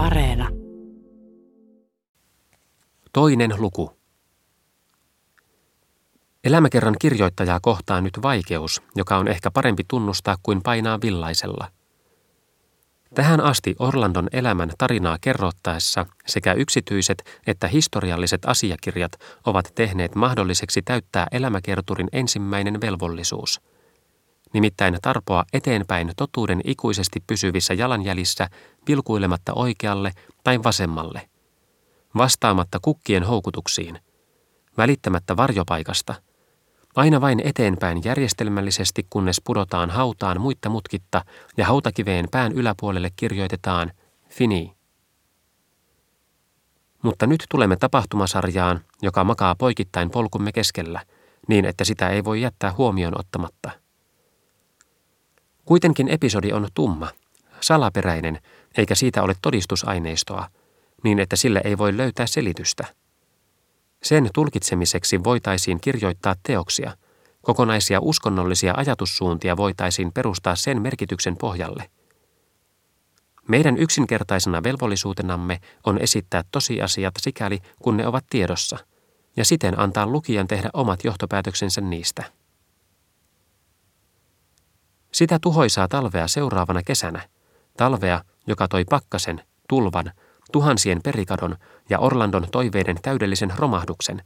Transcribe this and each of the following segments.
Areena. Toinen luku. Elämäkerran kirjoittajaa kohtaa nyt vaikeus, joka on ehkä parempi tunnustaa kuin painaa villaisella. Tähän asti Orlandon elämän tarinaa kerrottaessa sekä yksityiset että historialliset asiakirjat ovat tehneet mahdolliseksi täyttää elämäkerturin ensimmäinen velvollisuus – nimittäin tarpoa eteenpäin totuuden ikuisesti pysyvissä jalanjäljissä vilkuilematta oikealle tai vasemmalle, vastaamatta kukkien houkutuksiin, välittämättä varjopaikasta, aina vain eteenpäin järjestelmällisesti, kunnes pudotaan hautaan muitta mutkitta ja hautakiveen pään yläpuolelle kirjoitetaan fini. Mutta nyt tulemme tapahtumasarjaan, joka makaa poikittain polkumme keskellä, niin että sitä ei voi jättää huomioon ottamatta. Kuitenkin episodi on tumma, salaperäinen, eikä siitä ole todistusaineistoa, niin että sille ei voi löytää selitystä. Sen tulkitsemiseksi voitaisiin kirjoittaa teoksia, kokonaisia uskonnollisia ajatussuuntia voitaisiin perustaa sen merkityksen pohjalle. Meidän yksinkertaisena velvollisuutenamme on esittää tosiasiat sikäli, kun ne ovat tiedossa, ja siten antaa lukijan tehdä omat johtopäätöksensä niistä. Sitä tuhoisaa talvea seuraavana kesänä, talvea, joka toi pakkasen, tulvan, tuhansien perikadon ja Orlandon toiveiden täydellisen romahduksen,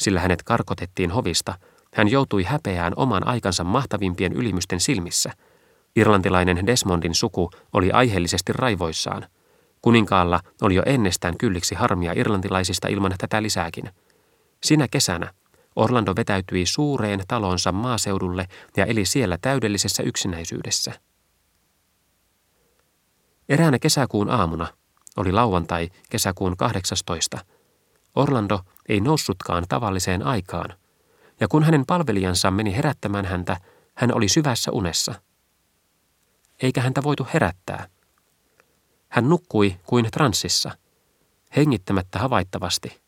sillä hänet karkotettiin hovista, hän joutui häpeään oman aikansa mahtavimpien ylimysten silmissä. Irlantilainen Desmondin suku oli aiheellisesti raivoissaan. Kuninkaalla oli jo ennestään kylliksi harmia irlantilaisista ilman tätä lisääkin. Sinä kesänä Orlando vetäytyi suureen talonsa maaseudulle ja eli siellä täydellisessä yksinäisyydessä. Eräänä kesäkuun aamuna, oli lauantai kesäkuun 18, Orlando ei noussutkaan tavalliseen aikaan, ja kun hänen palvelijansa meni herättämään häntä, hän oli syvässä unessa. Eikä häntä voitu herättää. Hän nukkui kuin transsissa, hengittämättä havaittavasti –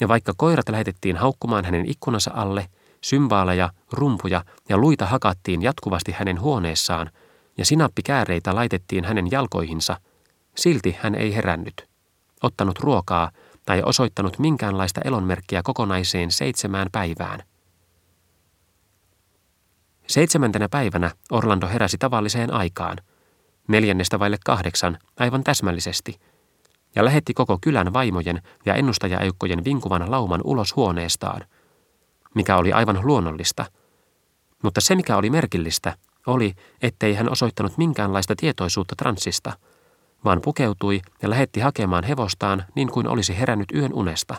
ja vaikka koirat lähetettiin haukkumaan hänen ikkunansa alle, symbaaleja, rumpuja ja luita hakattiin jatkuvasti hänen huoneessaan ja sinappikääreitä laitettiin hänen jalkoihinsa, silti hän ei herännyt, ottanut ruokaa tai osoittanut minkäänlaista elonmerkkiä kokonaiseen seitsemään päivään. Seitsemäntenä päivänä Orlando heräsi tavalliseen aikaan, neljännestä vaille kahdeksan, aivan täsmällisesti – ja lähetti koko kylän vaimojen ja ennustajaeukkojen vinkuvan lauman ulos huoneestaan, mikä oli aivan luonnollista. Mutta se, mikä oli merkillistä, oli, ettei hän osoittanut minkäänlaista tietoisuutta transsista, vaan pukeutui ja lähetti hakemaan hevostaan niin kuin olisi herännyt yön unesta.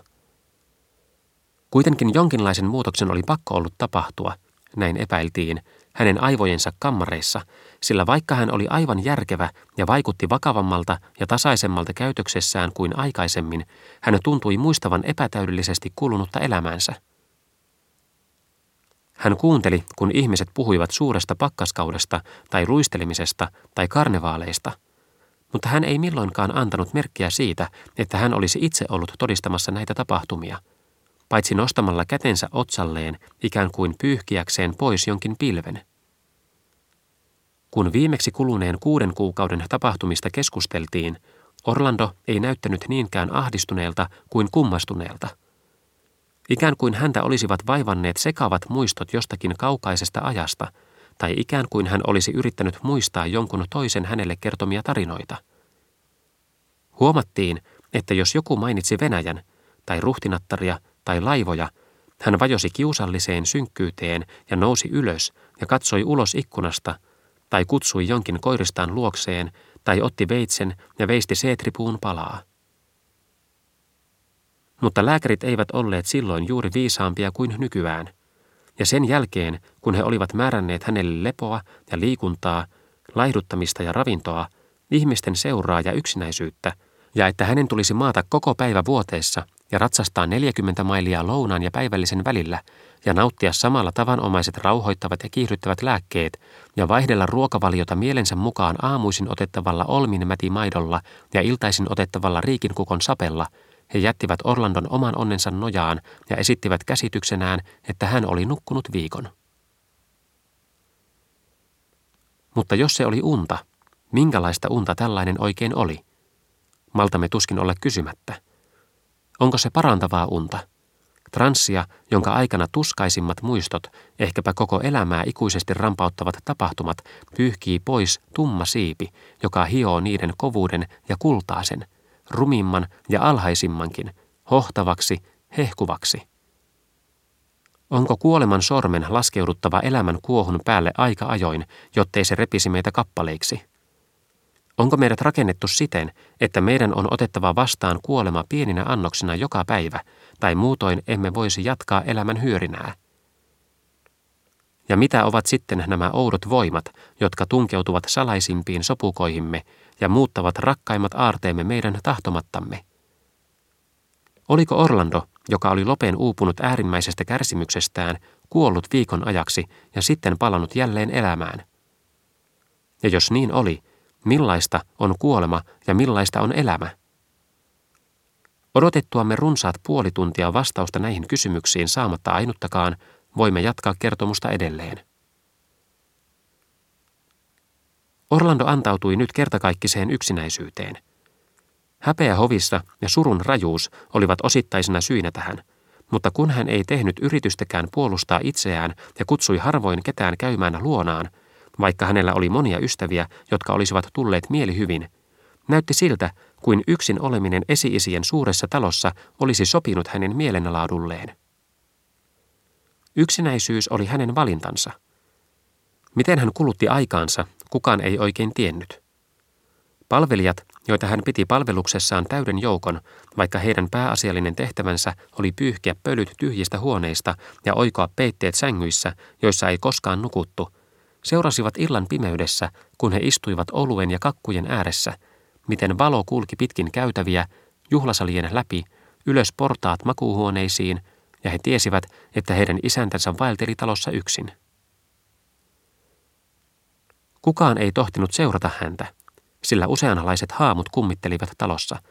Kuitenkin jonkinlaisen muutoksen oli pakko ollut tapahtua, näin epäiltiin, hänen aivojensa kammareissa, sillä vaikka hän oli aivan järkevä ja vaikutti vakavammalta ja tasaisemmalta käytöksessään kuin aikaisemmin, hän tuntui muistavan epätäydellisesti kulunutta elämäänsä. Hän kuunteli, kun ihmiset puhuivat suuresta pakkaskaudesta tai luistelemisesta tai karnevaaleista, mutta hän ei milloinkaan antanut merkkiä siitä, että hän olisi itse ollut todistamassa näitä tapahtumia – paitsi nostamalla kätensä otsalleen ikään kuin pyyhkiäkseen pois jonkin pilven. Kun viimeksi kuluneen kuuden kuukauden tapahtumista keskusteltiin, Orlando ei näyttänyt niinkään ahdistuneelta kuin kummastuneelta. Ikään kuin häntä olisivat vaivanneet sekavat muistot jostakin kaukaisesta ajasta, tai ikään kuin hän olisi yrittänyt muistaa jonkun toisen hänelle kertomia tarinoita. Huomattiin, että jos joku mainitsi Venäjän, tai ruhtinattaria, tai laivoja, hän vajosi kiusalliseen synkkyyteen ja nousi ylös ja katsoi ulos ikkunasta, tai kutsui jonkin koiristaan luokseen, tai otti veitsen ja veisti seetripuun palaa. Mutta lääkärit eivät olleet silloin juuri viisaampia kuin nykyään, ja sen jälkeen, kun he olivat määränneet hänelle lepoa ja liikuntaa, laihduttamista ja ravintoa, ihmisten seuraa ja yksinäisyyttä, ja että hänen tulisi maata koko päivä vuoteessa ja ratsastaa 40 mailia lounaan ja päivällisen välillä ja nauttia samalla tavanomaiset rauhoittavat ja kiihdyttävät lääkkeet ja vaihdella ruokavaliota mielensä mukaan aamuisin otettavalla olminmätimaidolla ja iltaisin otettavalla riikinkukon sapella, he jättivät Orlandon oman onnensa nojaan ja esittivät käsityksenään, että hän oli nukkunut viikon. Mutta jos se oli unta, minkälaista unta tällainen oikein oli – maltamme tuskin olla kysymättä. Onko se parantavaa unta? Transsia, jonka aikana tuskaisimmat muistot, ehkäpä koko elämää ikuisesti rampauttavat tapahtumat, pyyhkii pois tumma siipi, joka hioo niiden kovuuden ja kultaasen, rumimman ja alhaisimmankin, hohtavaksi, hehkuvaksi. Onko kuoleman sormen laskeuduttava elämän kuohun päälle aika ajoin, jottei se repisi meitä kappaleiksi? Onko meidät rakennettu siten, että meidän on otettava vastaan kuolema pieninä annoksina joka päivä, tai muutoin emme voisi jatkaa elämän hyörinää? Ja mitä ovat sitten nämä oudot voimat, jotka tunkeutuvat salaisimpiin sopukoihimme ja muuttavat rakkaimmat aarteemme meidän tahtomattamme? Oliko Orlando, joka oli lopen uupunut äärimmäisestä kärsimyksestään, kuollut viikon ajaksi ja sitten palannut jälleen elämään? Ja jos niin oli, millaista on kuolema ja millaista on elämä? Odotettuamme runsaat puoli tuntia vastausta näihin kysymyksiin saamatta ainuttakaan, voimme jatkaa kertomusta edelleen. Orlando antautui nyt kertakaikkiseen yksinäisyyteen. Häpeä hovissa ja surun rajuus olivat osittaisena syinä tähän, mutta kun hän ei tehnyt yritystäkään puolustaa itseään ja kutsui harvoin ketään käymään luonaan, vaikka hänellä oli monia ystäviä, jotka olisivat tulleet mielihyvin, näytti siltä, kuin yksin oleminen esiisien suuressa talossa olisi sopinut hänen mielenlaadulleen. Yksinäisyys oli hänen valintansa. Miten hän kulutti aikaansa, kukaan ei oikein tiennyt. Palvelijat, joita hän piti palveluksessaan täyden joukon, vaikka heidän pääasiallinen tehtävänsä oli pyyhkiä pölyt tyhjistä huoneista ja oikoa peitteet sängyissä, joissa ei koskaan nukuttu, seurasivat illan pimeydessä, kun he istuivat oluen ja kakkujen ääressä, miten valo kulki pitkin käytäviä, juhlasalien läpi, ylös portaat makuuhuoneisiin, ja he tiesivät, että heidän isäntänsä vaelteli talossa yksin. Kukaan ei tohtinut seurata häntä, sillä useanlaiset haamut kummittelivat talossa,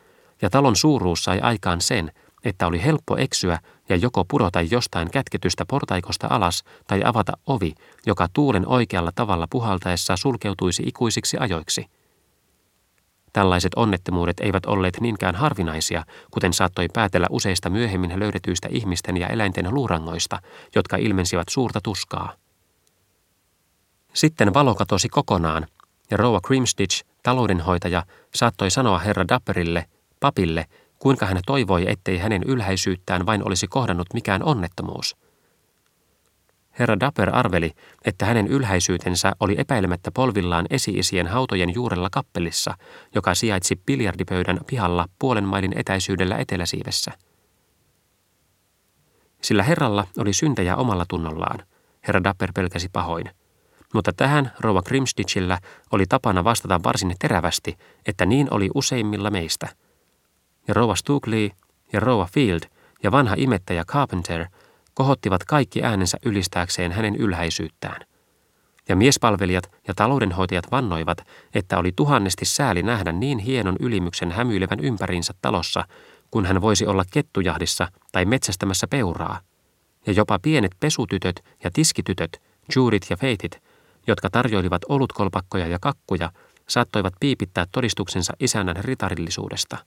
ja talon suuruus sai aikaan sen, että oli helppo eksyä ja joko pudota jostain kätketystä portaikosta alas tai avata ovi, joka tuulen oikealla tavalla puhaltaessa sulkeutuisi ikuisiksi ajoiksi. Tällaiset onnettomuudet eivät olleet niinkään harvinaisia, kuten saattoi päätellä useista myöhemmin löydetyistä ihmisten ja eläinten luurangoista, jotka ilmensivät suurta tuskaa. Sitten valo katosi kokonaan, ja rouva Grimstitch, taloudenhoitaja, saattoi sanoa herra Dapperille, papille, kuinka hän toivoi, ettei hänen ylhäisyyttään vain olisi kohdannut mikään onnettomuus. Herra Dapper arveli, että hänen ylhäisyytensä oli epäilemättä polvillaan esiisien hautojen juurella kappelissa, joka sijaitsi biljardipöydän pihalla puolen mailin etäisyydellä eteläsiivessä. Sillä herralla oli syntejä omalla tunnollaan. Herra Dapper pelkäsi pahoin. Mutta tähän rouva Grimstitchillä oli tapana vastata varsin terävästi, että niin oli useimmilla meistä. Ja rouva Stugley ja rouva Field ja vanha imettäjä Carpenter kohottivat kaikki äänensä ylistääkseen hänen ylhäisyyttään. Ja miespalvelijat ja taloudenhoitajat vannoivat, että oli tuhannesti sääli nähdä niin hienon ylimyksen hämyilevän ympäriinsä talossa, kun hän voisi olla kettujahdissa tai metsästämässä peuraa. Ja jopa pienet pesutytöt ja tiskitytöt, Judith ja Feitit, jotka tarjoilivat olutkolpakkoja ja kakkuja, saattoivat piipittää todistuksensa isännän ritarillisuudesta.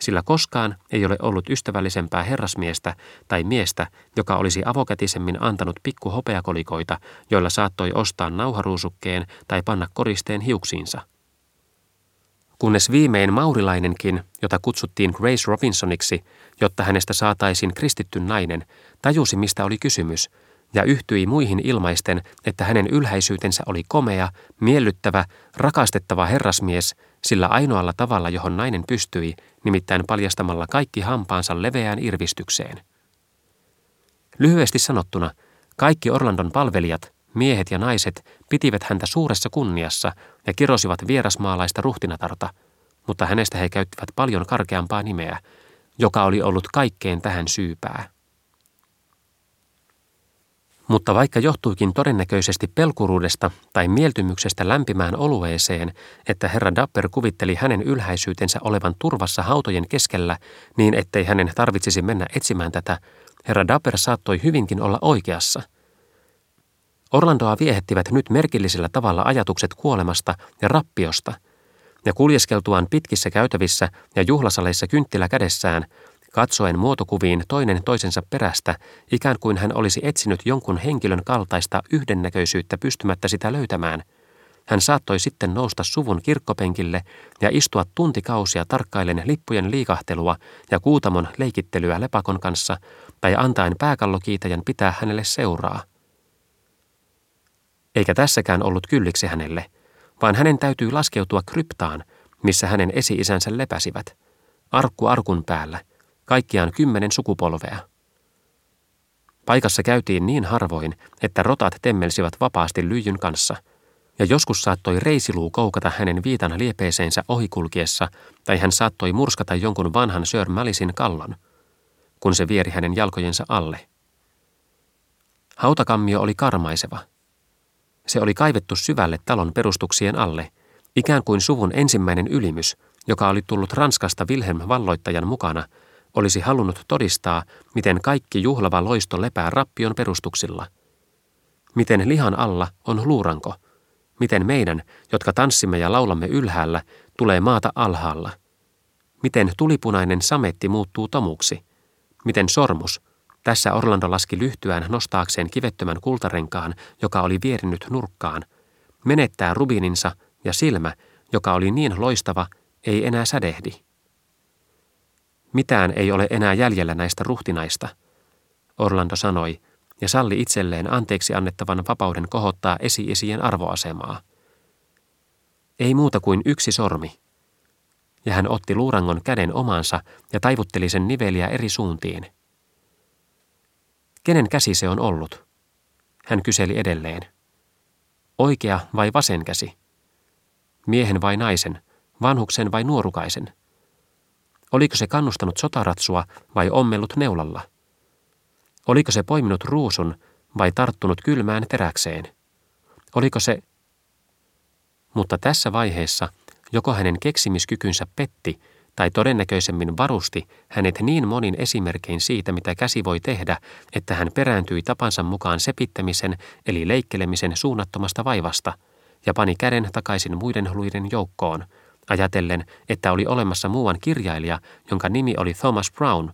Sillä koskaan ei ole ollut ystävällisempää herrasmiestä tai miestä, joka olisi avokätisemmin antanut pikku hopeakolikoita, joilla saattoi ostaa nauharuusukkeen tai panna koristeen hiuksiinsa. Kunnes viimein maurilainenkin, jota kutsuttiin Grace Robinsoniksi, jotta hänestä saataisiin kristitty nainen, tajusi mistä oli kysymys – ja yhtyi muihin ilmaisten, että hänen ylhäisyytensä oli komea, miellyttävä, rakastettava herrasmies sillä ainoalla tavalla, johon nainen pystyi, nimittäin paljastamalla kaikki hampaansa leveään irvistykseen. Lyhyesti sanottuna, kaikki Orlandon palvelijat, miehet ja naiset, pitivät häntä suuressa kunniassa ja kirosivat vierasmaalaista ruhtinatarta, mutta hänestä he käyttivät paljon karkeampaa nimeä, joka oli ollut kaikkeen tähän syypää. Mutta vaikka johtuikin todennäköisesti pelkuruudesta tai mieltymyksestä lämpimään olueeseen, että herra Dapper kuvitteli hänen ylhäisyytensä olevan turvassa hautojen keskellä niin, ettei hänen tarvitsisi mennä etsimään tätä, herra Dapper saattoi hyvinkin olla oikeassa. Orlandoa viehettivät nyt merkillisellä tavalla ajatukset kuolemasta ja rappiosta, ja kuljeskeltuaan pitkissä käytävissä ja juhlasaleissa kynttilä kädessään, katsoen muotokuviin toinen toisensa perästä, ikään kuin hän olisi etsinyt jonkun henkilön kaltaista yhdennäköisyyttä pystymättä sitä löytämään. Hän saattoi sitten nousta suvun kirkkopenkille ja istua tuntikausia tarkkailen lippujen liikahtelua ja kuutamon leikittelyä lepakon kanssa tai antaen pääkallokiitäjän pitää hänelle seuraa. Eikä tässäkään ollut kylliksi hänelle, vaan hänen täytyy laskeutua kryptaan, missä hänen esi-isänsä lepäsivät. Arkku arkun päällä, kaikkiaan kymmenen sukupolvea. Paikassa käytiin niin harvoin, että rotat temmelsivät vapaasti lyijyn kanssa, ja joskus saattoi reisiluu koukata hänen viitan liepeeseensä ohikulkiessa, tai hän saattoi murskata jonkun vanhan Sir Malisin kallon, kun se vieri hänen jalkojensa alle. Hautakammio oli karmaiseva. Se oli kaivettu syvälle talon perustuksien alle, ikään kuin suvun ensimmäinen ylimys, joka oli tullut Ranskasta Wilhelm valloittajan mukana – olisi halunnut todistaa, miten kaikki juhlava loisto lepää rappion perustuksilla. Miten lihan alla on luuranko. Miten meidän, jotka tanssimme ja laulamme ylhäällä, tulee maata alhaalla. Miten tulipunainen sametti muuttuu tomuksi. Miten sormus, tässä Orlando laski lyhtyään nostaakseen kivettömän kultarenkaan, joka oli vierinyt nurkkaan, menettää rubininsa ja silmä, joka oli niin loistava, ei enää sädehdi. Mitään ei ole enää jäljellä näistä ruhtinaista, Orlando sanoi, ja salli itselleen anteeksi annettavan vapauden kohottaa esi-isien arvoasemaa. Ei muuta kuin yksi sormi. Ja hän otti luurangon käden omansa ja taivutteli sen niveliä eri suuntiin. Kenen käsi se on ollut? Hän kyseli edelleen. Oikea vai vasen käsi? Miehen vai naisen? Vanhuksen vai nuorukaisen? Oliko se kannustanut sotaratsua vai ommellut neulalla? Oliko se poiminut ruusun vai tarttunut kylmään teräkseen? Oliko se... Mutta tässä vaiheessa joko hänen keksimiskykynsä petti tai todennäköisemmin varusti hänet niin monin esimerkein siitä, mitä käsi voi tehdä, että hän perääntyi tapansa mukaan sepittämisen eli leikkelemisen suunnattomasta vaivasta ja pani käden takaisin muiden luiden joukkoon – ajatellen, että oli olemassa muuan kirjailija, jonka nimi oli Thomas Brown,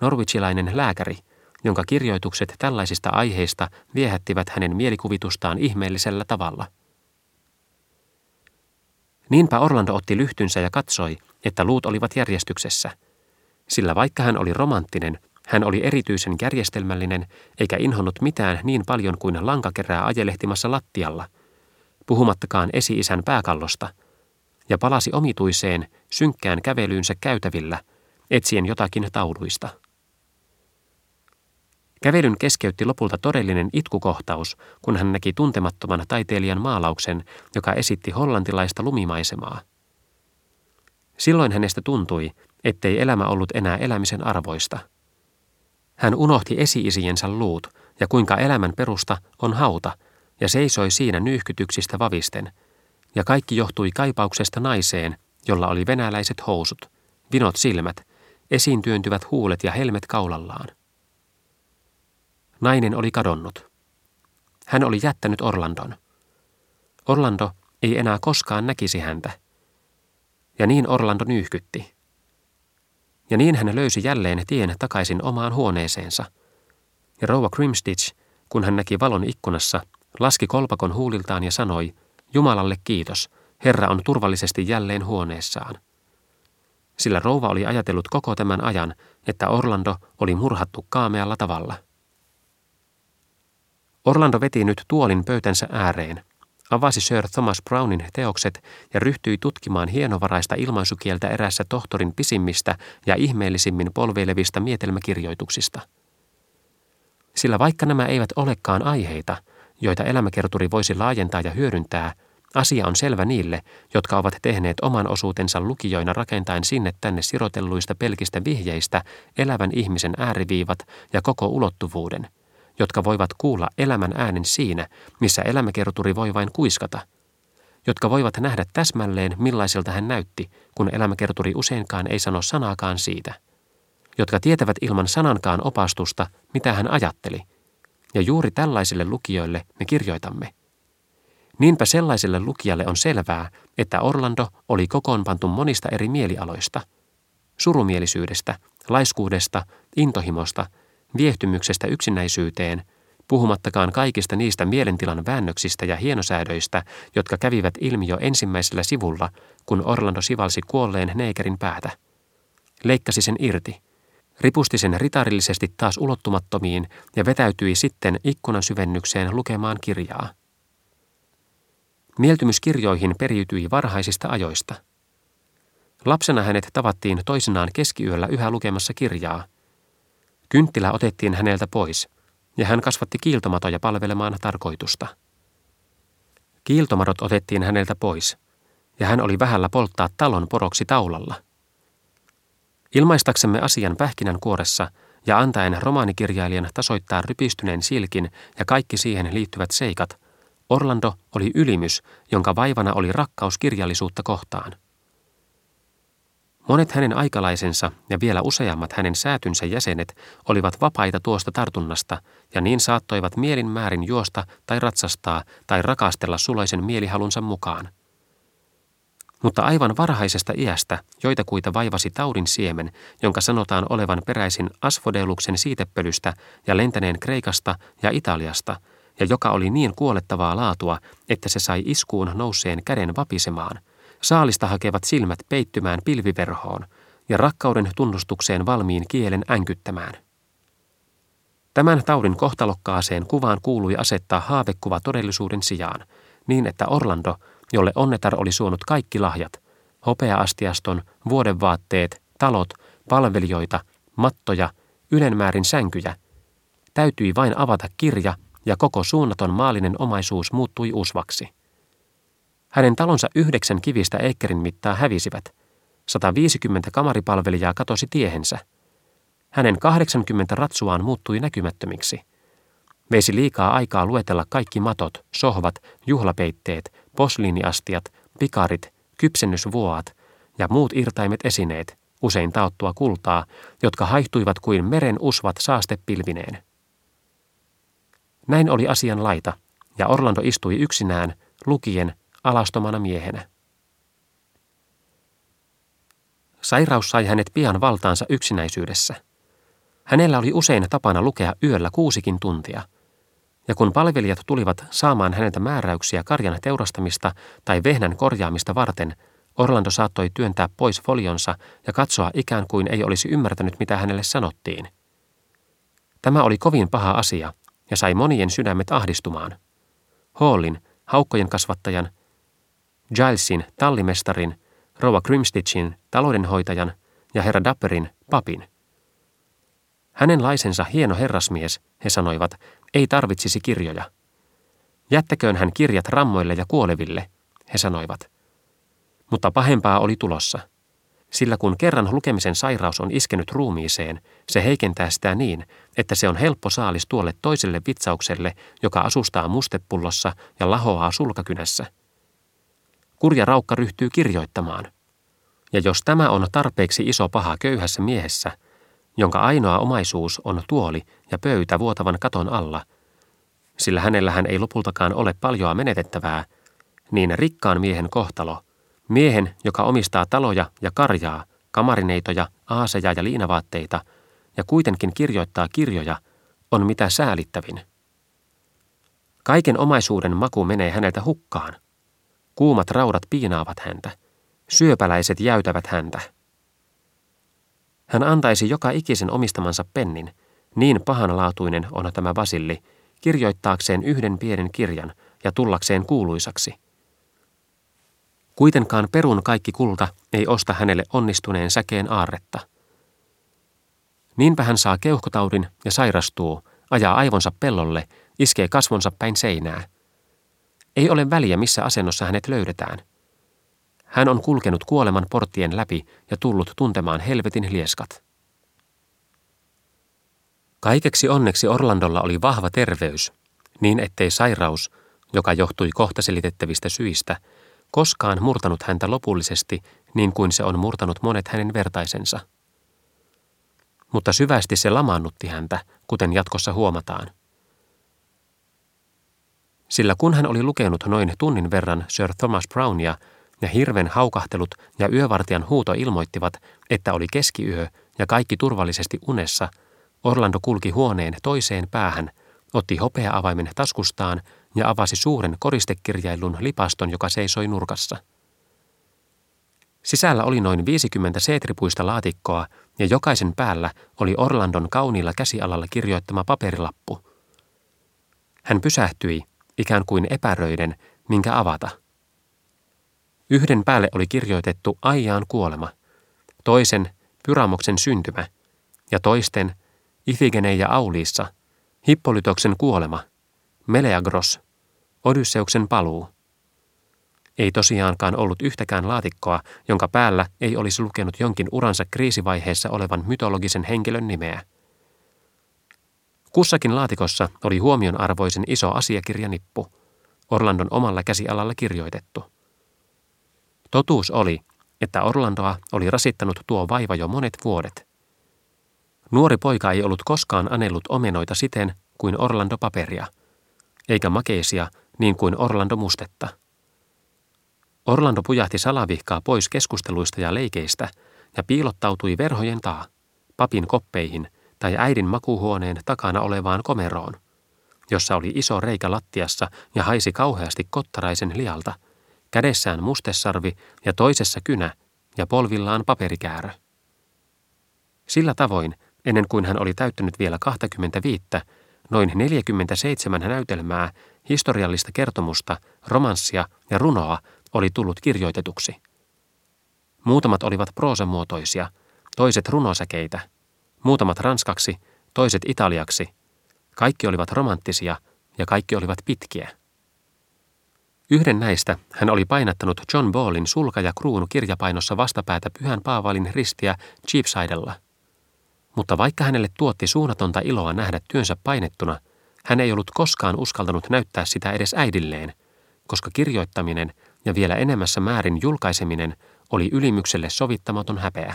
norwichilainen lääkäri, jonka kirjoitukset tällaisista aiheista viehättivät hänen mielikuvitustaan ihmeellisellä tavalla. Niinpä Orlando otti lyhtynsä ja katsoi, että luut olivat järjestyksessä. Sillä vaikka hän oli romanttinen, hän oli erityisen järjestelmällinen, eikä inhonnut mitään niin paljon kuin lankakerää ajelehtimassa lattialla, puhumattakaan esi-isän pääkallosta – ja palasi omituiseen, synkkään kävelyynsä käytävillä, etsien jotakin tauluista. Kävelyn keskeytti lopulta todellinen itkukohtaus, kun hän näki tuntemattoman taiteilijan maalauksen, joka esitti hollantilaista lumimaisemaa. Silloin hänestä tuntui, ettei elämä ollut enää elämisen arvoista. Hän unohti esi-isiensä luut ja kuinka elämän perusta on hauta, ja seisoi siinä nyyhkytyksistä vavisten – ja kaikki johtui kaipauksesta naiseen, jolla oli venäläiset housut, vinot silmät, esiin työntyvät huulet ja helmet kaulallaan. Nainen oli kadonnut. Hän oli jättänyt Orlandon. Orlando ei enää koskaan näkisi häntä. Ja niin Orlando nyyhkytti. Ja niin hän löysi jälleen tien takaisin omaan huoneeseensa. Ja rouva Grimstitch, kun hän näki valon ikkunassa, laski kolpakon huuliltaan ja sanoi – Jumalalle kiitos, Herra on turvallisesti jälleen huoneessaan. Sillä rouva oli ajatellut koko tämän ajan, että Orlando oli murhattu kaamealla tavalla. Orlando veti nyt tuolin pöytänsä ääreen, avasi Sir Thomas Brownin teokset ja ryhtyi tutkimaan hienovaraista ilmaisukieltä erässä tohtorin pisimmistä ja ihmeellisimmin polveilevista mietelmäkirjoituksista. Sillä vaikka nämä eivät olekaan aiheita – joita elämäkerturi voisi laajentaa ja hyödyntää, asia on selvä niille, jotka ovat tehneet oman osuutensa lukijoina rakentaen sinne tänne sirotelluista pelkistä vihjeistä elävän ihmisen ääriviivat ja koko ulottuvuuden, jotka voivat kuulla elämän äänen siinä, missä elämäkerturi voi vain kuiskata, jotka voivat nähdä täsmälleen, millaiselta hän näytti, kun elämäkerturi useinkaan ei sano sanaakaan siitä, jotka tietävät ilman sanankaan opastusta, mitä hän ajatteli – ja juuri tällaisille lukijoille me kirjoitamme. Niinpä sellaiselle lukijalle on selvää, että Orlando oli kokoonpantu monista eri mielialoista. Surumielisyydestä, laiskuudesta, intohimosta, viehtymyksestä yksinäisyyteen, puhumattakaan kaikista niistä mielentilan väännöksistä ja hienosäädöistä, jotka kävivät ilmi jo ensimmäisellä sivulla, kun Orlando sivalsi kuolleen neekerin päätä. Leikkasi sen irti, ripusti sen ritarillisesti taas ulottumattomiin ja vetäytyi sitten ikkunan syvennykseen lukemaan kirjaa. Mieltymys kirjoihin periytyi varhaisista ajoista. Lapsena hänet tavattiin toisinaan keskiyöllä yhä lukemassa kirjaa. Kynttilä otettiin häneltä pois, ja hän kasvatti kiiltomatoja palvelemaan tarkoitusta. Kiiltomadot otettiin häneltä pois, ja hän oli vähällä polttaa talon poroksi taulalla. Ilmaistaksemme asian pähkinän kuoressa ja antaen romaanikirjailijan tasoittaa rypistyneen silkin ja kaikki siihen liittyvät seikat – Orlando oli ylimys, jonka vaivana oli rakkaus kirjallisuutta kohtaan. Monet hänen aikalaisensa ja vielä useammat hänen säätynsä jäsenet olivat vapaita tuosta tartunnasta ja niin saattoivat mielin määrin juosta tai ratsastaa tai rakastella suloisen mielihalunsa mukaan. Mutta aivan varhaisesta iästä joitakuita vaivasi taudin siemen, jonka sanotaan olevan peräisin Asfodeluksen siitepölystä ja lentäneen Kreikasta ja Italiasta – ja joka oli niin kuolettavaa laatua, että se sai iskuun nouseen käden vapisemaan, saalista hakevat silmät peittymään pilviverhoon ja rakkauden tunnustukseen valmiin kielen änkyttämään. Tämän taudin kohtalokkaaseen kuvaan kuului asettaa haavekuva todellisuuden sijaan, niin että Orlando, jolle onnetar oli suonut kaikki lahjat, hopeaastiaston, vuodenvaatteet, talot, palvelijoita, mattoja, ylenmäärin sänkyjä, täytyi vain avata kirja – ja koko suunnaton maallinen omaisuus muuttui usvaksi. Hänen talonsa yhdeksän kivistä ekkerin mittaa hävisivät. 150 kamaripalvelijaa katosi tiehensä. Hänen 80 ratsuaan muuttui näkymättömiksi. Veisi liikaa aikaa luetella kaikki matot, sohvat, juhlapeitteet, posliiniastiat, pikarit, kypsennysvuoat ja muut irtaimet esineet, usein taottua kultaa, jotka haihtuivat kuin meren usvat saastepilvineen. Näin oli asian laita, ja Orlando istui yksinään, lukien, alastomana miehenä. Sairaus sai hänet pian valtaansa yksinäisyydessä. Hänellä oli usein tapana lukea yöllä kuusikin tuntia, ja kun palvelijat tulivat saamaan häneltä määräyksiä karjan teurastamista tai vehnän korjaamista varten, Orlando saattoi työntää pois folionsa ja katsoa ikään kuin ei olisi ymmärtänyt, mitä hänelle sanottiin. Tämä oli kovin paha asia, ja sai monien sydämet ahdistumaan. Hallin, haukkojen kasvattajan, Gilesin, tallimestarin, Rova Grimstitchin, taloudenhoitajan ja herra Dapperin, papin. Hänen laisensa hieno herrasmies, he sanoivat, ei tarvitsisi kirjoja. Jättäköön hän kirjat rammoille ja kuoleville, he sanoivat. Mutta pahempaa oli tulossa – sillä kun kerran lukemisen sairaus on iskenyt ruumiiseen, se heikentää sitä niin, että se on helppo saalis tuolle toiselle vitsaukselle, joka asustaa mustepullossa ja lahoaa sulkakynässä. Kurja raukka ryhtyy kirjoittamaan. Ja jos tämä on tarpeeksi iso paha köyhässä miehessä, jonka ainoa omaisuus on tuoli ja pöytä vuotavan katon alla, sillä hänellähän ei lopultakaan ole paljoa menetettävää, niin rikkaan miehen kohtalo – Miehen, joka omistaa taloja ja karjaa, kamarineitoja, aaseja ja liinavaatteita, ja kuitenkin kirjoittaa kirjoja, on mitä säälittävin. Kaiken omaisuuden maku menee häneltä hukkaan. Kuumat raudat piinaavat häntä. Syöpäläiset jäytävät häntä. Hän antaisi joka ikisen omistamansa pennin, niin pahanlaatuinen on tämä Vasilli, kirjoittaakseen yhden pienen kirjan ja tullakseen kuuluisaksi – Kuitenkaan perun kaikki kulta ei osta hänelle onnistuneen säkeen aarretta. Niinpä hän saa keuhkotaudin ja sairastuu, ajaa aivonsa pellolle, iskee kasvonsa päin seinää. Ei ole väliä, missä asennossa hänet löydetään. Hän on kulkenut kuoleman porttien läpi ja tullut tuntemaan helvetin lieskat. Kaikeksi onneksi Orlandolla oli vahva terveys, niin ettei sairaus, joka johtui kohta selitettävistä syistä – koskaan murtanut häntä lopullisesti niin kuin se on murtanut monet hänen vertaisensa. Mutta syvästi se lamaannutti häntä, kuten jatkossa huomataan. Sillä kun hän oli lukenut noin tunnin verran Sir Thomas Brownia ja hirven haukahtelut ja yövartijan huuto ilmoittivat, että oli keskiyö ja kaikki turvallisesti unessa, Orlando kulki huoneen toiseen päähän, otti hopea-avaimen taskustaan ja avasi suuren koristekirjailun lipaston, joka seisoi nurkassa. Sisällä oli noin 50 seetripuista laatikkoa ja jokaisen päällä oli Orlandon kauniilla käsialalla kirjoittama paperilappu. Hän pysähtyi, ikään kuin epäröiden, minkä avata. Yhden päälle oli kirjoitettu Aijaan kuolema, toisen Pyramoksen syntymä ja toisten Ifigene ja Auliissa, Hippolytoksen kuolema, Meleagros, Odysseuksen paluu. Ei tosiaankaan ollut yhtäkään laatikkoa, jonka päällä ei olisi lukenut jonkin uransa kriisivaiheessa olevan mytologisen henkilön nimeä. Kussakin laatikossa oli huomionarvoisen iso asiakirjanippu, Orlandon omalla käsialalla kirjoitettu. Totuus oli, että Orlandoa oli rasittanut tuo vaiva jo monet vuodet. Nuori poika ei ollut koskaan anellut omenoita siten kuin Orlando paperia, eikä makeisia niin kuin Orlando mustetta. Orlando pujahti salavihkaa pois keskusteluista ja leikeistä ja piilottautui verhojen taa, papin koppeihin tai äidin makuuhuoneen takana olevaan komeroon, jossa oli iso reikä lattiassa ja haisi kauheasti kottaraisen lialta – kädessään mustesarvi ja toisessa kynä ja polvillaan paperikäärö. Sillä tavoin, ennen kuin hän oli täyttänyt vielä 25, noin 47 näytelmää, historiallista kertomusta, romanssia ja runoa oli tullut kirjoitetuksi. Muutamat olivat proosamuotoisia, toiset runosäkeitä, muutamat ranskaksi, toiset italiaksi. Kaikki olivat romanttisia ja kaikki olivat pitkiä. Yhden näistä hän oli painattanut John Ballin sulka- ja kruunu kirjapainossa vastapäätä Pyhän Paavalin ristiä Cheapsidella. Mutta vaikka hänelle tuotti suunnatonta iloa nähdä työnsä painettuna, hän ei ollut koskaan uskaltanut näyttää sitä edes äidilleen, koska kirjoittaminen ja vielä enemmässä määrin julkaiseminen oli ylimykselle sovittamaton häpeä.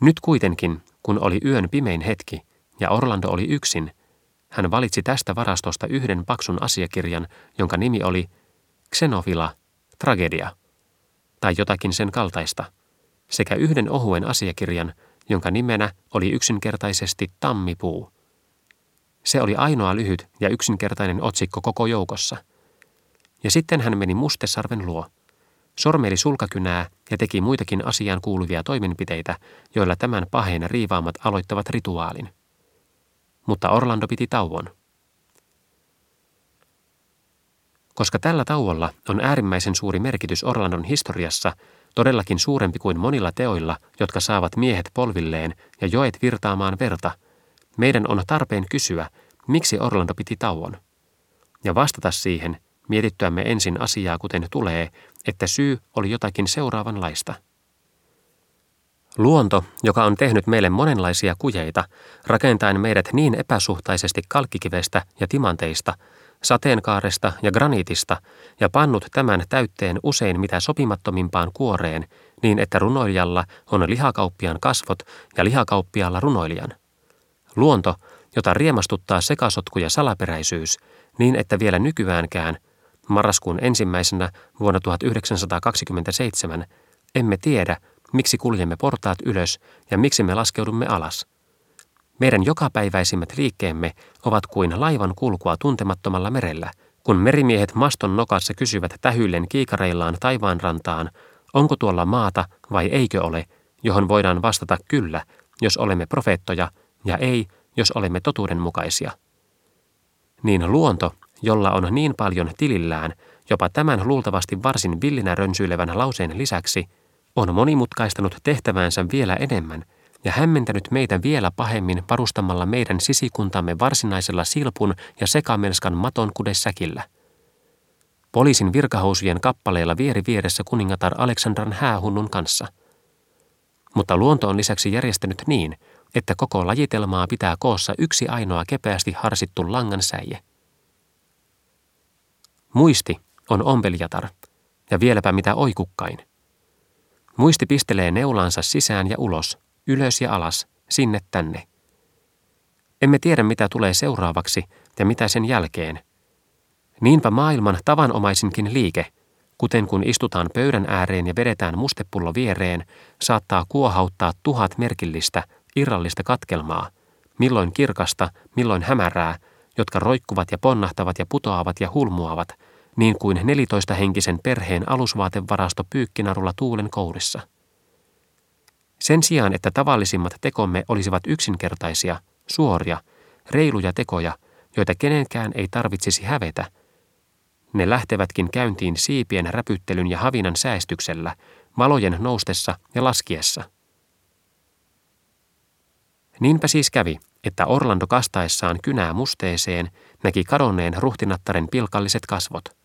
Nyt kuitenkin, kun oli yön pimein hetki ja Orlando oli yksin, hän valitsi tästä varastosta yhden paksun asiakirjan, jonka nimi oli Xenofila, tragedia, tai jotakin sen kaltaista, sekä yhden ohuen asiakirjan, jonka nimenä oli yksinkertaisesti Tammipuu. Se oli ainoa lyhyt ja yksinkertainen otsikko koko joukossa. Ja sitten hän meni Mustesarven luo. Sormeli sulkakynää ja teki muitakin asiaan kuuluvia toimenpiteitä, joilla tämän paheen riivaamat aloittavat rituaalin mutta Orlando piti tauon. Koska tällä tauolla on äärimmäisen suuri merkitys Orlandon historiassa, todellakin suurempi kuin monilla teoilla, jotka saavat miehet polvilleen ja joet virtaamaan verta, meidän on tarpeen kysyä, miksi Orlando piti tauon. Ja vastata siihen, mietittyämme ensin asiaa kuten tulee, että syy oli jotakin seuraavanlaista – Luonto, joka on tehnyt meille monenlaisia kujeita, rakentaen meidät niin epäsuhtaisesti kalkkikivestä ja timanteista, sateenkaaresta ja graniitista ja pannut tämän täytteen usein mitä sopimattomimpaan kuoreen, niin että runoilijalla on lihakauppian kasvot ja lihakauppialla runoilijan. Luonto, jota riemastuttaa sekasotku ja salaperäisyys, niin että vielä nykyäänkään, marraskuun ensimmäisenä vuonna 1927, emme tiedä, miksi kuljemme portaat ylös ja miksi me laskeudumme alas. Meidän jokapäiväisimmät liikkeemme ovat kuin laivan kulkua tuntemattomalla merellä, kun merimiehet maston nokassa kysyvät tähyllen kiikareillaan taivaanrantaan, onko tuolla maata vai eikö ole, johon voidaan vastata kyllä, jos olemme profeettoja, ja ei, jos olemme totuudenmukaisia. Niin luonto, jolla on niin paljon tilillään, jopa tämän luultavasti varsin villinä rönsyilevän lauseen lisäksi – on monimutkaistanut tehtävänsä vielä enemmän ja hämmentänyt meitä vielä pahemmin varustamalla meidän sisikuntamme varsinaisella silpun ja sekamelskan maton kudessäkillä. Poliisin virkahousujen kappaleilla vieri vieressä kuningatar Aleksandran häähunnun kanssa. Mutta luonto on lisäksi järjestänyt niin, että koko lajitelmaa pitää koossa yksi ainoa kepeästi harsittu langan säie. Muisti on ompelijatar, ja vieläpä mitä oikukkain. Muisti pistelee neulansa sisään ja ulos, ylös ja alas, sinne tänne. Emme tiedä, mitä tulee seuraavaksi ja mitä sen jälkeen. Niinpä maailman tavanomaisinkin liike, kuten kun istutaan pöydän ääreen ja vedetään mustepullo viereen, saattaa kuohauttaa tuhat merkillistä, irrallista katkelmaa, milloin kirkasta, milloin hämärää, jotka roikkuvat ja ponnahtavat ja putoavat ja hulmuavat, niin kuin nelitoista henkisen perheen alusvaatevarasto pyykkinarulla tuulen kourissa. Sen sijaan, että tavallisimmat tekomme olisivat yksinkertaisia, suoria, reiluja tekoja, joita kenenkään ei tarvitsisi hävetä, ne lähtevätkin käyntiin siipien räpyttelyn ja havinan säästyksellä, valojen noustessa ja laskiessa. Niinpä siis kävi, että Orlando kastaessaan kynää musteeseen näki kadonneen ruhtinattaren pilkalliset kasvot.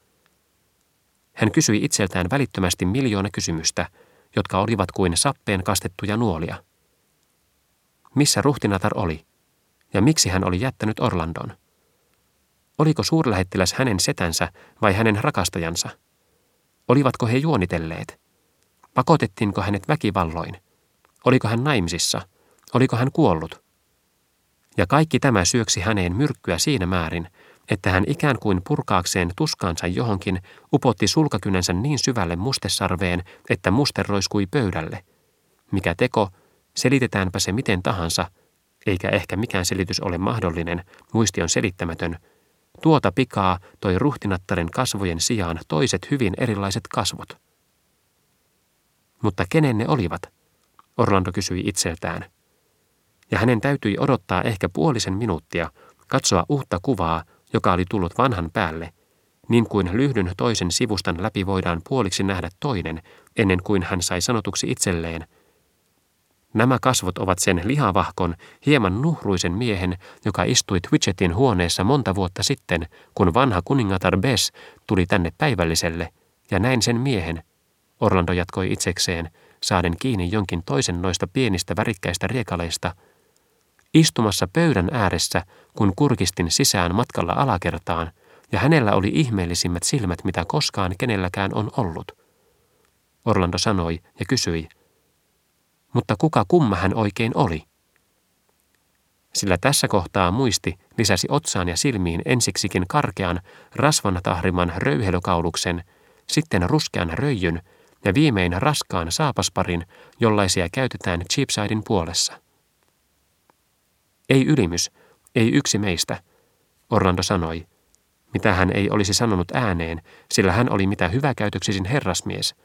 Hän kysyi itseltään välittömästi miljoona kysymystä, jotka olivat kuin sappeen kastettuja nuolia. Missä ruhtinatar oli? Ja miksi hän oli jättänyt Orlandon? Oliko suurlähettiläs hänen setänsä vai hänen rakastajansa? Olivatko he juonitelleet? Pakotettiinko hänet väkivalloin? Oliko hän naimisissa? Oliko hän kuollut? Ja kaikki tämä syöksi häneen myrkkyä siinä määrin, että hän ikään kuin purkaakseen tuskaansa johonkin upotti sulkakynänsä niin syvälle mustesarveen, että muste roiskui pöydälle. Mikä teko, selitetäänpä se miten tahansa, eikä ehkä mikään selitys ole mahdollinen, muisti on selittämätön, tuota pikaa toi ruhtinattaren kasvojen sijaan toiset hyvin erilaiset kasvot. Mutta kenen ne olivat? Orlando kysyi itseltään. Ja hänen täytyi odottaa ehkä puolisen minuuttia, katsoa uutta kuvaa, joka oli tullut vanhan päälle, niin kuin lyhdyn toisen sivustan läpi voidaan puoliksi nähdä toinen, ennen kuin hän sai sanotuksi itselleen, Nämä kasvot ovat sen lihavahkon, hieman nuhruisen miehen, joka istui Twitchetin huoneessa monta vuotta sitten, kun vanha kuningatar Bess tuli tänne päivälliselle, ja näin sen miehen. Orlando jatkoi itsekseen, saaden kiinni jonkin toisen noista pienistä värikkäistä riekaleista, istumassa pöydän ääressä, kun kurkistin sisään matkalla alakertaan, ja hänellä oli ihmeellisimmät silmät, mitä koskaan kenelläkään on ollut. Orlando sanoi ja kysyi, mutta kuka kumma hän oikein oli? Sillä tässä kohtaa muisti lisäsi otsaan ja silmiin ensiksikin karkean, rasvan tahriman röyhelokauluksen, sitten ruskean röijyn ja viimein raskaan saapasparin, jollaisia käytetään Cheapsidein puolessa. Ei ylimys, ei yksi meistä, Orlando sanoi, mitä hän ei olisi sanonut ääneen, sillä hän oli mitä hyväkäytöksisin herrasmies –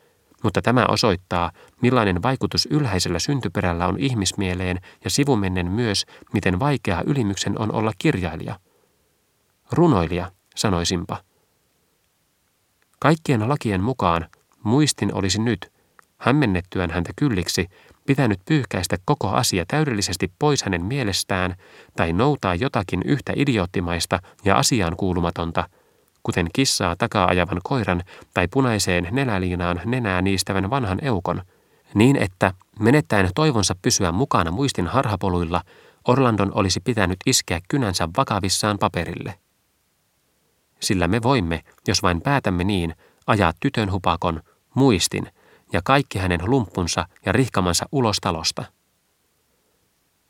mutta tämä osoittaa, millainen vaikutus ylhäisellä syntyperällä on ihmismieleen ja sivumennen myös, miten vaikeaa ylimyksen on olla kirjailija. Runoilija, sanoisinpa. Kaikkien lakien mukaan muistin olisi nyt, hämmennettyään häntä kylliksi, pitänyt pyyhkäistä koko asia täydellisesti pois hänen mielestään tai noutaa jotakin yhtä idioottimaista ja asiaan kuulumatonta – kuten kissaa takaa ajavan koiran tai punaiseen nenäliinaan nenää niistävän vanhan eukon, niin että menettäen toivonsa pysyä mukana muistin harhapoluilla, Orlandon olisi pitänyt iskeä kynänsä vakavissaan paperille. Sillä me voimme, jos vain päätämme niin, ajaa tytön hupakon, muistin ja kaikki hänen lumpunsa ja rihkamansa ulos talosta.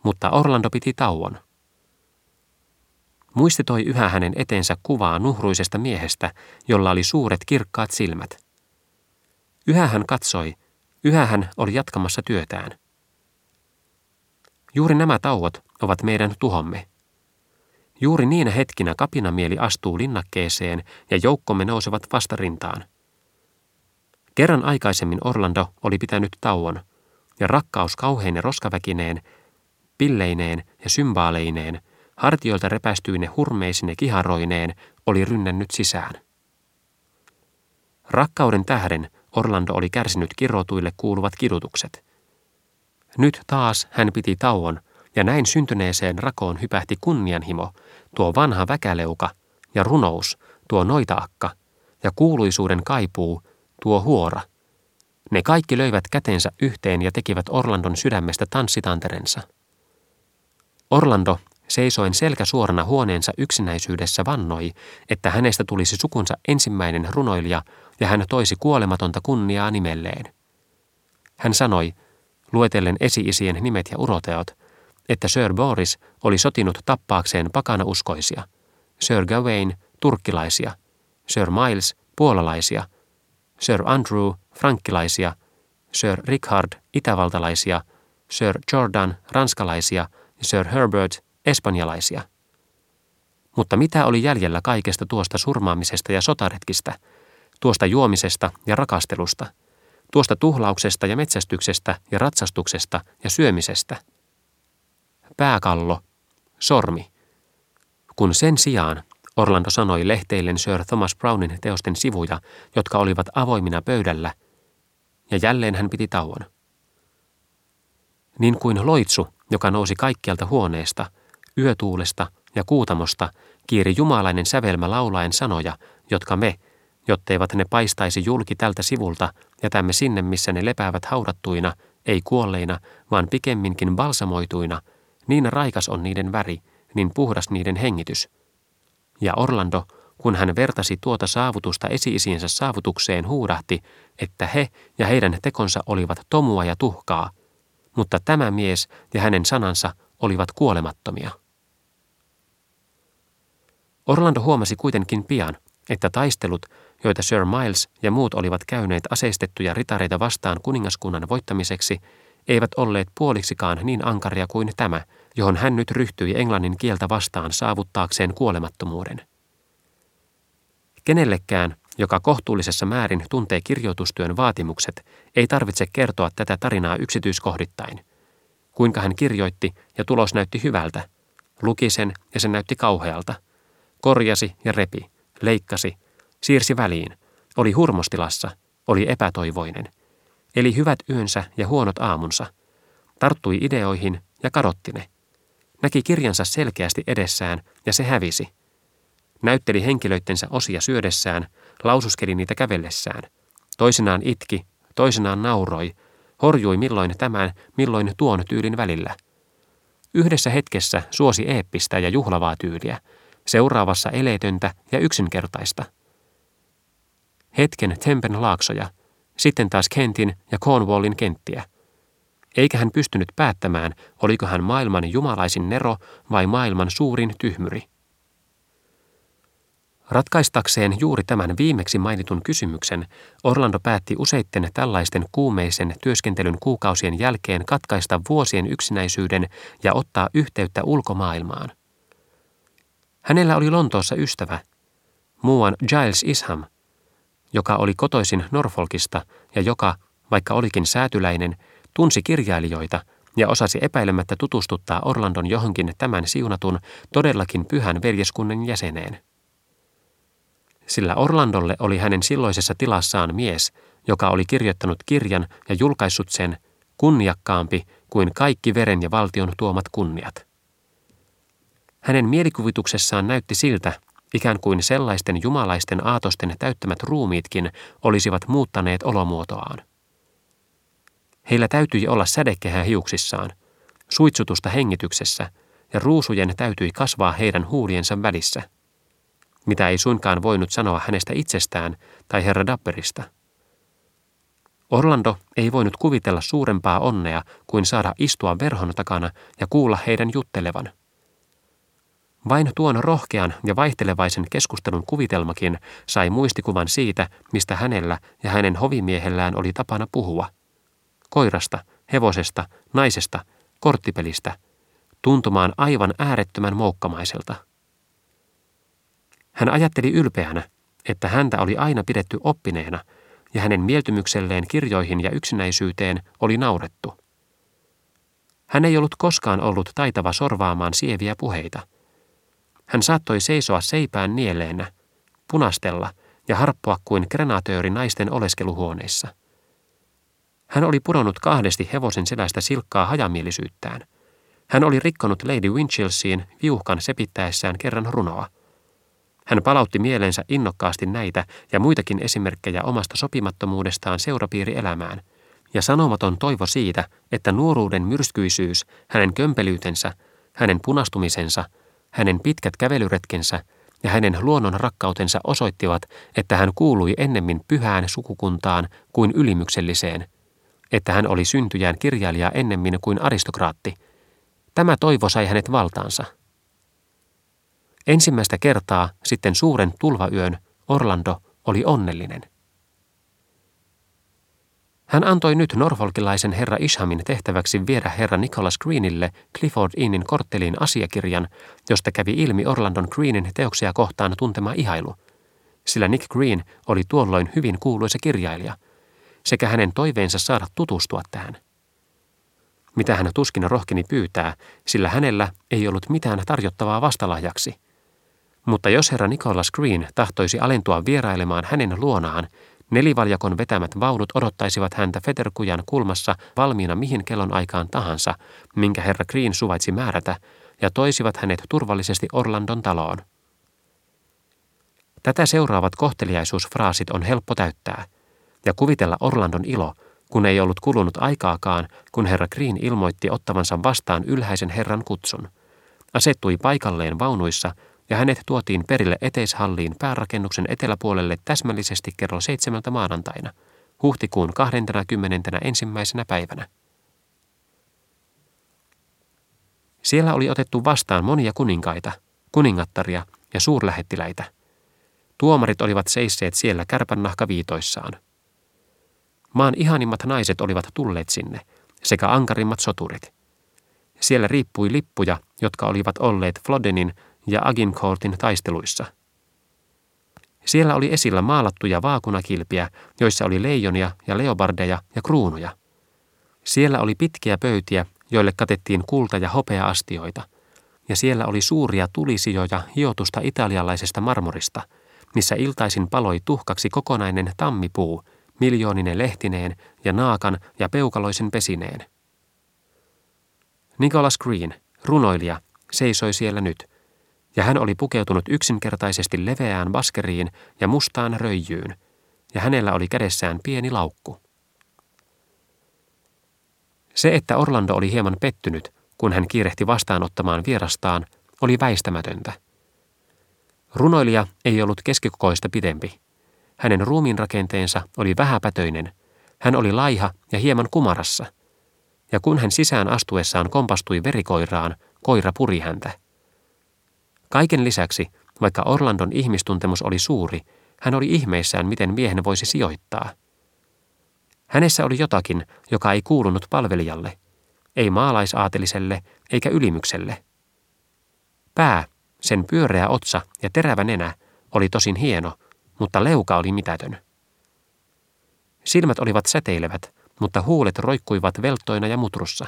Mutta Orlando piti tauon. Muistitoi yhä hänen eteensä kuvaa nuhruisesta miehestä, jolla oli suuret kirkkaat silmät. Yhä hän katsoi, yhä hän oli jatkamassa työtään. Juuri nämä tauot ovat meidän tuhomme. Juuri niinä hetkinä kapinamieli astuu linnakkeeseen ja joukkomme nousevat vastarintaan. Kerran aikaisemmin Orlando oli pitänyt tauon, ja rakkaus kauheine roskaväkineen, pilleineen ja symbaaleineen hartioilta repästyine hurmeisine kiharoineen oli rynnännyt sisään. Rakkauden tähden Orlando oli kärsinyt kirotuille kuuluvat kidutukset. Nyt taas hän piti tauon, ja näin syntyneeseen rakoon hypähti kunnianhimo, tuo vanha väkäleuka, ja runous, tuo noitaakka, ja kuuluisuuden kaipuu, tuo huora. Ne kaikki löivät kätensä yhteen ja tekivät Orlandon sydämestä tanssitanterensa. Orlando seisoen selkä suorana huoneensa yksinäisyydessä vannoi, että hänestä tulisi sukunsa ensimmäinen runoilija ja hän toisi kuolematonta kunniaa nimelleen. Hän sanoi, luetellen esi-isien nimet ja uroteot, että Sir Boris oli sotinut tappaakseen pakanauskoisia, Sir Gawain turkkilaisia, Sir Miles puolalaisia, Sir Andrew frankkilaisia, Sir Richard itävaltalaisia, Sir Jordan ranskalaisia ja Sir Herbert espanjalaisia. Mutta mitä oli jäljellä kaikesta tuosta surmaamisesta ja sotaretkistä, tuosta juomisesta ja rakastelusta, tuosta tuhlauksesta ja metsästyksestä ja ratsastuksesta ja syömisestä? Pääkallo, sormi. Kun sen sijaan Orlando sanoi lehteillen Sir Thomas Brownin teosten sivuja, jotka olivat avoimina pöydällä, ja jälleen hän piti tauon. Niin kuin loitsu, joka nousi kaikkialta huoneesta, yötuulesta ja kuutamosta, kiiri jumalainen sävelmä laulaen sanoja, jotka me, jotteivät ne paistaisi julki tältä sivulta, jätämme sinne, missä ne lepäävät haudattuina, ei kuolleina, vaan pikemminkin balsamoituina, niin raikas on niiden väri, niin puhdas niiden hengitys. Ja Orlando, kun hän vertasi tuota saavutusta esi-isiensä saavutukseen, huudahti, että he ja heidän tekonsa olivat tomua ja tuhkaa, mutta tämä mies ja hänen sanansa olivat kuolemattomia. Orlando huomasi kuitenkin pian, että taistelut, joita Sir Miles ja muut olivat käyneet aseistettuja ritareita vastaan kuningaskunnan voittamiseksi, eivät olleet puoliksikaan niin ankaria kuin tämä, johon hän nyt ryhtyi englannin kieltä vastaan saavuttaakseen kuolemattomuuden. Kenellekään, joka kohtuullisessa määrin tuntee kirjoitustyön vaatimukset, ei tarvitse kertoa tätä tarinaa yksityiskohdittain. Kuinka hän kirjoitti ja tulos näytti hyvältä, luki sen ja se näytti kauhealta – Korjasi ja repi, leikkasi, siirsi väliin, oli hurmostilassa, oli epätoivoinen. Eli hyvät yönsä ja huonot aamunsa. Tarttui ideoihin ja kadotti ne. Näki kirjansa selkeästi edessään ja se hävisi. Näytteli henkilöittensä osia syödessään, laususkeli niitä kävellessään. Toisinaan itki, toisinaan nauroi, horjui milloin tämän, milloin tuon tyylin välillä. Yhdessä hetkessä suosi eeppistä ja juhlavaa tyyliä – seuraavassa eleetöntä ja yksinkertaista. Hetken Tempen laaksoja, sitten taas Kentin ja Cornwallin kenttiä. Eikä hän pystynyt päättämään, oliko hän maailman jumalaisin nero vai maailman suurin tyhmyri. Ratkaistakseen juuri tämän viimeksi mainitun kysymyksen, Orlando päätti useitten tällaisten kuumeisen työskentelyn kuukausien jälkeen katkaista vuosien yksinäisyyden ja ottaa yhteyttä ulkomaailmaan. Hänellä oli Lontoossa ystävä, muuan Giles Isham, joka oli kotoisin Norfolkista ja joka, vaikka olikin säätyläinen, tunsi kirjailijoita ja osasi epäilemättä tutustuttaa Orlandon johonkin tämän siunatun, todellakin pyhän veljeskunnan jäseneen. Sillä Orlandolle oli hänen silloisessa tilassaan mies, joka oli kirjoittanut kirjan ja julkaissut sen kunniakkaampi kuin kaikki veren ja valtion tuomat kunniat. Hänen mielikuvituksessaan näytti siltä, ikään kuin sellaisten jumalaisten aatosten täyttämät ruumiitkin olisivat muuttaneet olomuotoaan. Heillä täytyi olla sädekehä hiuksissaan, suitsutusta hengityksessä, ja ruusujen täytyi kasvaa heidän huuliensa välissä. Mitä ei suinkaan voinut sanoa hänestä itsestään tai herra Dapperista. Orlando ei voinut kuvitella suurempaa onnea kuin saada istua verhon takana ja kuulla heidän juttelevan – vain tuon rohkean ja vaihtelevaisen keskustelun kuvitelmakin sai muistikuvan siitä, mistä hänellä ja hänen hovimiehellään oli tapana puhua. Koirasta, hevosesta, naisesta, korttipelistä, tuntumaan aivan äärettömän moukkamaiselta. Hän ajatteli ylpeänä, että häntä oli aina pidetty oppineena ja hänen mieltymykselleen kirjoihin ja yksinäisyyteen oli naurettu. Hän ei ollut koskaan ollut taitava sorvaamaan sieviä puheita – hän saattoi seisoa seipään nieleenä, punastella ja harppoa kuin grenatööri naisten oleskeluhuoneissa. Hän oli pudonnut kahdesti hevosen selästä silkkaa hajamielisyyttään. Hän oli rikkonut Lady Winchelseen viuhkan sepittäessään kerran runoa. Hän palautti mieleensä innokkaasti näitä ja muitakin esimerkkejä omasta sopimattomuudestaan seurapiirielämään, ja sanomaton toivo siitä, että nuoruuden myrskyisyys, hänen kömpelyytensä, hänen punastumisensa – hänen pitkät kävelyretkensä ja hänen luonnon rakkautensa osoittivat, että hän kuului ennemmin pyhään sukukuntaan kuin ylimykselliseen, että hän oli syntyjään kirjailija ennemmin kuin aristokraatti. Tämä toivo sai hänet valtaansa. Ensimmäistä kertaa sitten suuren tulvayön Orlando oli onnellinen. Hän antoi nyt norfolkilaisen herra Ishamin tehtäväksi viedä herra Nicholas Greenille Clifford Innin kortteliin asiakirjan, josta kävi ilmi Orlandon Greenin teoksia kohtaan tuntema ihailu, sillä Nick Green oli tuolloin hyvin kuuluisa kirjailija, sekä hänen toiveensa saada tutustua tähän. Mitä hän tuskin rohkeni pyytää, sillä hänellä ei ollut mitään tarjottavaa vastalahjaksi. Mutta jos herra Nicholas Green tahtoisi alentua vierailemaan hänen luonaan, Nelivaljakon vetämät vaunut odottaisivat häntä Feterkujan kulmassa valmiina mihin kellon aikaan tahansa, minkä herra Green suvaitsi määrätä, ja toisivat hänet turvallisesti Orlandon taloon. Tätä seuraavat kohteliaisuusfraasit on helppo täyttää, ja kuvitella Orlandon ilo, kun ei ollut kulunut aikaakaan, kun herra Green ilmoitti ottavansa vastaan ylhäisen herran kutsun. Asettui paikalleen vaunuissa ja hänet tuotiin perille eteishalliin päärakennuksen eteläpuolelle täsmällisesti kello seitsemältä maanantaina, huhtikuun 20. ensimmäisenä päivänä. Siellä oli otettu vastaan monia kuninkaita, kuningattaria ja suurlähettiläitä. Tuomarit olivat seisseet siellä kärpännahkaviitoissaan. Maan ihanimmat naiset olivat tulleet sinne, sekä ankarimmat soturit. Siellä riippui lippuja, jotka olivat olleet Flodenin ja Agincourtin taisteluissa. Siellä oli esillä maalattuja vaakunakilpiä, joissa oli leijonia ja leobardeja ja kruunuja. Siellä oli pitkiä pöytiä, joille katettiin kulta- ja hopea-astioita, ja siellä oli suuria tulisijoja hiotusta italialaisesta marmorista, missä iltaisin paloi tuhkaksi kokonainen tammipuu, miljooninen lehtineen ja naakan ja peukaloisen pesineen. Nicholas Green, runoilija, seisoi siellä nyt – ja hän oli pukeutunut yksinkertaisesti leveään baskeriin ja mustaan röijyyn, ja hänellä oli kädessään pieni laukku. Se, että Orlando oli hieman pettynyt, kun hän kiirehti vastaanottamaan vierastaan, oli väistämätöntä. Runoilija ei ollut keskikokoista pidempi. Hänen ruumiinrakenteensa oli vähäpätöinen, hän oli laiha ja hieman kumarassa, ja kun hän sisään astuessaan kompastui verikoiraan, koira puri häntä. Kaiken lisäksi, vaikka Orlandon ihmistuntemus oli suuri, hän oli ihmeissään, miten miehen voisi sijoittaa. Hänessä oli jotakin, joka ei kuulunut palvelijalle, ei maalaisaateliselle eikä ylimykselle. Pää, sen pyöreä otsa ja terävä nenä oli tosin hieno, mutta leuka oli mitätön. Silmät olivat säteilevät, mutta huulet roikkuivat velttoina ja mutrussa.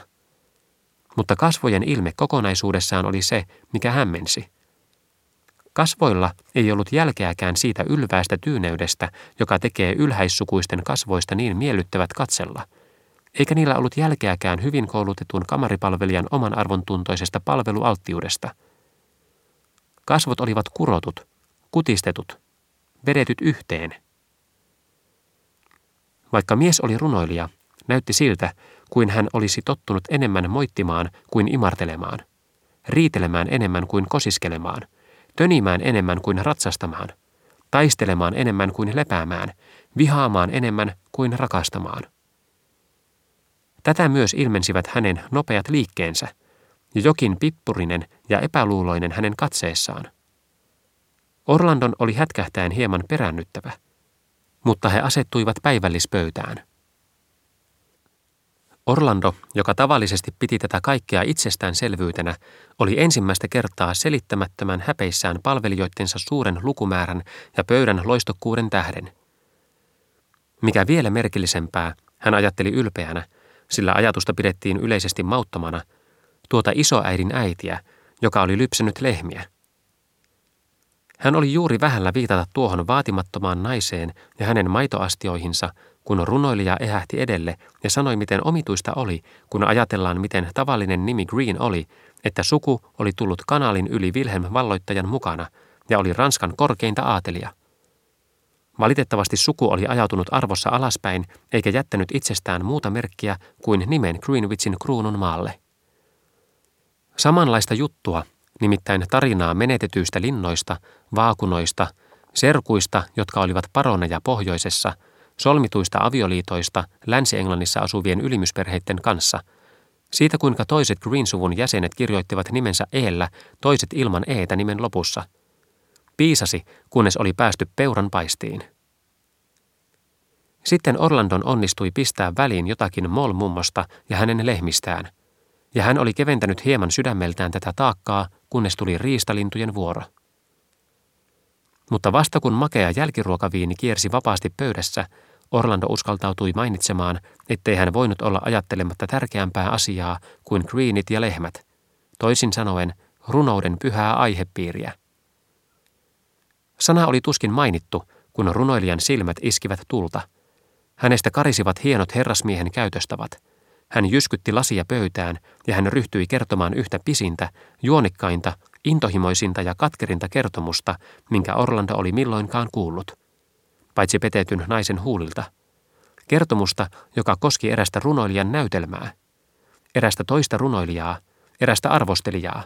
Mutta kasvojen ilme kokonaisuudessaan oli se, mikä hämmensi – Kasvoilla ei ollut jälkeäkään siitä ylväästä tyyneydestä, joka tekee ylhäissukuisten kasvoista niin miellyttävät katsella, eikä niillä ollut jälkeäkään hyvin koulutetun kamaripalvelijan oman arvon tuntoisesta palvelualttiudesta. Kasvot olivat kurotut, kutistetut, vedetyt yhteen. Vaikka mies oli runoilija, näytti siltä, kuin hän olisi tottunut enemmän moittimaan kuin imartelemaan, riitelemään enemmän kuin kosiskelemaan – tönimään enemmän kuin ratsastamaan, taistelemaan enemmän kuin lepäämään, vihaamaan enemmän kuin rakastamaan. Tätä myös ilmensivät hänen nopeat liikkeensä ja jokin pippurinen ja epäluuloinen hänen katseessaan. Orlandon oli hätkähtäen hieman perännyttävä, mutta he asettuivat päivällispöytään. Orlando, joka tavallisesti piti tätä kaikkea itsestäänselvyytenä, oli ensimmäistä kertaa selittämättömän häpeissään palvelijoittensa suuren lukumäärän ja pöydän loistokkuuden tähden. Mikä vielä merkillisempää, hän ajatteli ylpeänä, sillä ajatusta pidettiin yleisesti mauttomana, tuota isoäidin äitiä, joka oli lypsänyt lehmiä. Hän oli juuri vähällä viitata tuohon vaatimattomaan naiseen ja hänen maitoastioihinsa – kun runoilija ehähti edelle ja sanoi, miten omituista oli, kun ajatellaan, miten tavallinen nimi Green oli, että suku oli tullut kanaalin yli Wilhelm valloittajan mukana ja oli Ranskan korkeinta aatelia. Valitettavasti suku oli ajautunut arvossa alaspäin eikä jättänyt itsestään muuta merkkiä kuin nimen Greenwichin kruunun maalle. Samanlaista juttua, nimittäin tarinaa menetetyistä linnoista, vaakunoista, serkuista, jotka olivat paroneja pohjoisessa – solmituista avioliitoista Länsi-Englannissa asuvien ylimysperheiden kanssa Siitä kuinka toiset Green-suvun jäsenet kirjoittivat nimensä eellä, toiset ilman eetä nimen lopussa. Piisasi, kunnes oli päästy peuran paistiin. Sitten Orlandon onnistui pistää väliin jotakin Moll-mummosta ja hänen lehmistään, ja hän oli keventänyt hieman sydämeltään tätä taakkaa, kunnes tuli riistalintujen vuoro. Mutta vasta kun makea jälkiruokaviini kiersi vapaasti pöydässä, Orlando uskaltautui mainitsemaan, ettei hän voinut olla ajattelematta tärkeämpää asiaa kuin greenit ja lehmät, toisin sanoen runouden pyhää aihepiiriä. Sana oli tuskin mainittu, kun runoilijan silmät iskivät tulta. Hänestä karisivat hienot herrasmiehen käytöstavat. Hän jyskytti lasia pöytään ja hän ryhtyi kertomaan yhtä pisintä, juonikkainta, intohimoisinta ja katkerinta kertomusta, minkä Orlando oli milloinkaan kuullut paitsi petetyn naisen huulilta. Kertomusta, joka koski erästä runoilijan näytelmää, erästä toista runoilijaa, erästä arvostelijaa.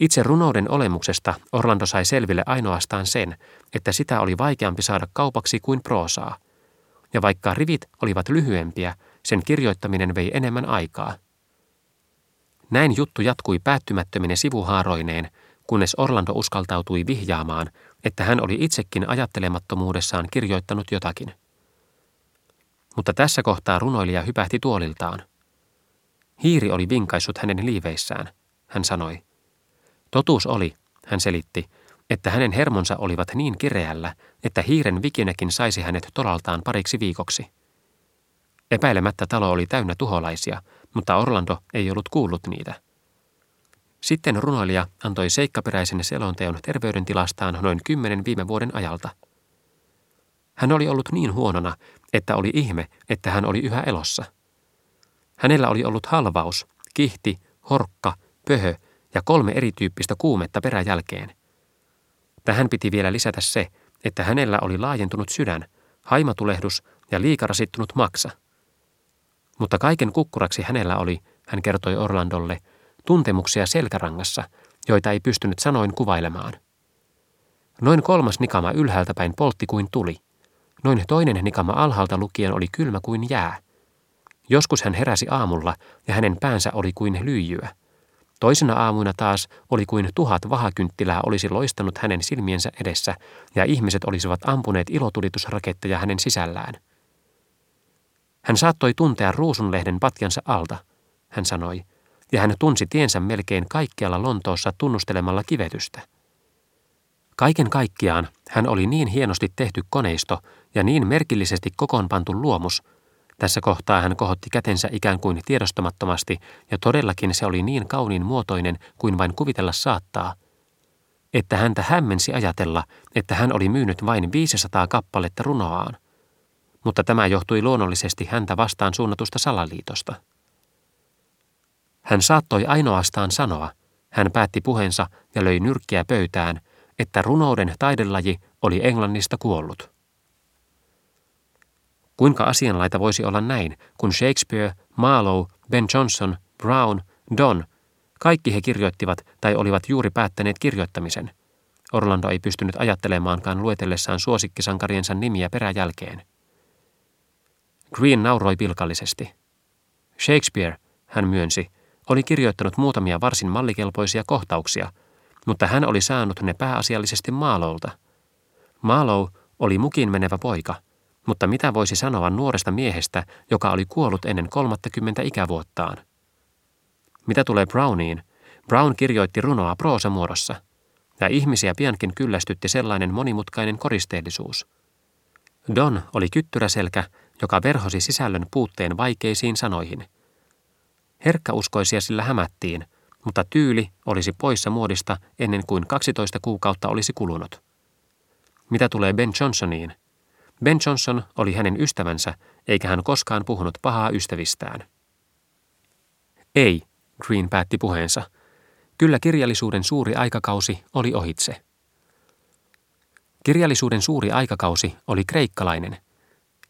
Itse runouden olemuksesta Orlando sai selville ainoastaan sen, että sitä oli vaikeampi saada kaupaksi kuin proosaa. Ja vaikka rivit olivat lyhyempiä, sen kirjoittaminen vei enemmän aikaa. Näin juttu jatkui päättymättömine sivuhaaroineen, kunnes Orlando uskaltautui vihjaamaan, että hän oli itsekin ajattelemattomuudessaan kirjoittanut jotakin. Mutta tässä kohtaa runoilija hypähti tuoliltaan. Hiiri oli vinkaissut hänen liiveissään, hän sanoi. Totuus oli, hän selitti, että hänen hermonsa olivat niin kireällä, että hiiren vikinäkin saisi hänet tolaltaan pariksi viikoksi. Epäilemättä talo oli täynnä tuholaisia, mutta Orlando ei ollut kuullut niitä – sitten runoilija antoi seikkaperäisen selonteon terveydentilastaan noin kymmenen viime vuoden ajalta. Hän oli ollut niin huonona, että oli ihme, että hän oli yhä elossa. Hänellä oli ollut halvaus, kihti, horkka, pöhö ja kolme erityyppistä kuumetta peräjälkeen. Tähän piti vielä lisätä se, että hänellä oli laajentunut sydän, haimatulehdus ja liikarasittunut maksa. Mutta kaiken kukkuraksi hänellä oli, hän kertoi Orlandolle, tuntemuksia selkärangassa, joita ei pystynyt sanoin kuvailemaan. Noin kolmas nikama ylhäältä päin poltti kuin tuli. Noin toinen nikama alhaalta lukien oli kylmä kuin jää. Joskus hän heräsi aamulla ja hänen päänsä oli kuin lyijyä. Toisena aamuina taas oli kuin tuhat vahakynttilää olisi loistanut hänen silmiensä edessä ja ihmiset olisivat ampuneet ilotulitusraketteja hänen sisällään. Hän saattoi tuntea ruusunlehden patjansa alta, hän sanoi – ja hän tunsi tiensä melkein kaikkialla Lontoossa tunnustelemalla kivetystä. Kaiken kaikkiaan hän oli niin hienosti tehty koneisto ja niin merkillisesti kokoonpantu luomus, tässä kohtaa hän kohotti kätensä ikään kuin tiedostamattomasti, ja todellakin se oli niin kauniin muotoinen kuin vain kuvitella saattaa, että häntä hämmensi ajatella, että hän oli myynyt vain 500 kappaletta runoaan. Mutta tämä johtui luonnollisesti häntä vastaan suunnatusta salaliitosta. Hän saattoi ainoastaan sanoa, hän päätti puheensa ja löi nyrkkiä pöytään, että runouden taidelaji oli Englannista kuollut. Kuinka asianlaita voisi olla näin, kun Shakespeare, Marlowe, Ben Jonson, Brown, Don, kaikki he kirjoittivat tai olivat juuri päättäneet kirjoittamisen. Orlando ei pystynyt ajattelemaankaan luetellessaan suosikkisankariensa nimiä peräjälkeen. Green nauroi pilkallisesti. Shakespeare, hän myönsi, oli kirjoittanut muutamia varsin mallikelpoisia kohtauksia, mutta hän oli saanut ne pääasiallisesti Maalolta. Maalo oli mukin menevä poika, mutta mitä voisi sanoa nuoresta miehestä, joka oli kuollut ennen 30 ikävuottaan? Mitä tulee Browniin, Brown kirjoitti runoa proosamuodossa, ja ihmisiä piankin kyllästytti sellainen monimutkainen koristeellisuus. Don oli kyttyräselkä, joka verhosi sisällön puutteen vaikeisiin sanoihin – Herkkäuskoisia sillä hämättiin, mutta tyyli olisi poissa muodista ennen kuin 12 kuukautta olisi kulunut. Mitä tulee Ben Johnsoniin? Ben Johnson oli hänen ystävänsä, eikä hän koskaan puhunut pahaa ystävistään. Ei, Green päätti puheensa. Kyllä kirjallisuuden suuri aikakausi oli ohitse. Kirjallisuuden suuri aikakausi oli kreikkalainen.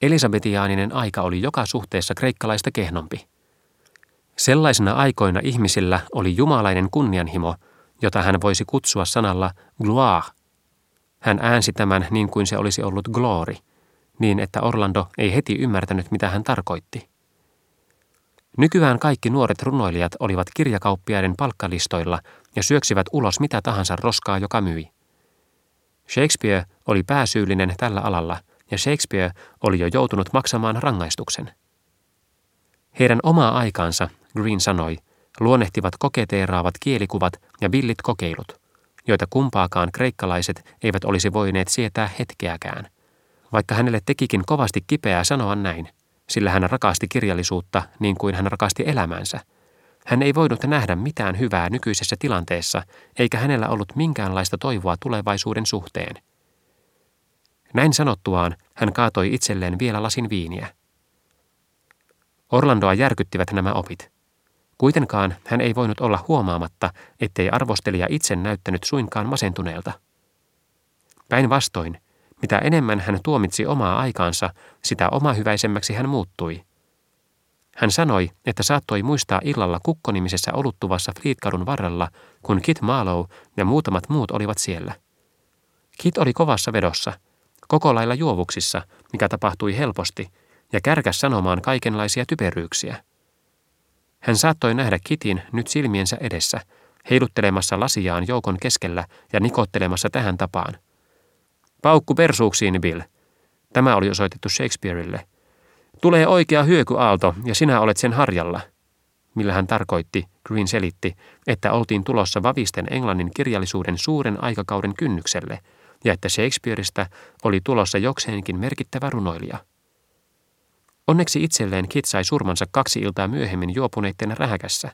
Elisabetiaaninen aika oli joka suhteessa kreikkalaista kehnompi. Sellaisina aikoina ihmisillä oli jumalainen kunnianhimo, jota hän voisi kutsua sanalla gloire. Hän äänsi tämän niin kuin se olisi ollut glory, niin että Orlando ei heti ymmärtänyt, mitä hän tarkoitti. Nykyään kaikki nuoret runoilijat olivat kirjakauppiaiden palkkalistoilla ja syöksivät ulos mitä tahansa roskaa, joka myi. Shakespeare oli pääsyyllinen tällä alalla ja Shakespeare oli jo joutunut maksamaan rangaistuksen. Heidän omaa aikaansa, Green sanoi, luonnehtivat koketeeraavat kielikuvat ja villit kokeilut, joita kumpaakaan kreikkalaiset eivät olisi voineet sietää hetkeäkään. Vaikka hänelle tekikin kovasti kipeää sanoa näin, sillä hän rakasti kirjallisuutta niin kuin hän rakasti elämänsä. Hän ei voinut nähdä mitään hyvää nykyisessä tilanteessa, eikä hänellä ollut minkäänlaista toivoa tulevaisuuden suhteen. Näin sanottuaan hän kaatoi itselleen vielä lasin viiniä. Orlandoa järkyttivät nämä opit. Kuitenkaan hän ei voinut olla huomaamatta, ettei arvostelija itse näyttänyt suinkaan masentuneelta. Päinvastoin, mitä enemmän hän tuomitsi omaa aikaansa, sitä omahyväisemmäksi hän muuttui. Hän sanoi, että saattoi muistaa illalla kukkonimisessä oluttuvassa Fleetkadun varrella, kun Kit Marlow ja muutamat muut olivat siellä. Kit oli kovassa vedossa, koko lailla juovuksissa, mikä tapahtui helposti, ja kärkäs sanomaan kaikenlaisia typeryyksiä. Hän saattoi nähdä Kitin nyt silmiensä edessä, heiluttelemassa lasiaan joukon keskellä ja nikottelemassa tähän tapaan. Paukku persuuksiin, Bill. Tämä oli osoitettu Shakespeareille. Tulee oikea hyökyaalto ja sinä olet sen harjalla. Millä hän tarkoitti, Green selitti, että oltiin tulossa vavisten englannin kirjallisuuden suuren aikakauden kynnykselle ja että Shakespeareista oli tulossa jokseenkin merkittävä runoilija. Onneksi itselleen Kit sai surmansa kaksi iltaa myöhemmin juopuneiden rähäkässä,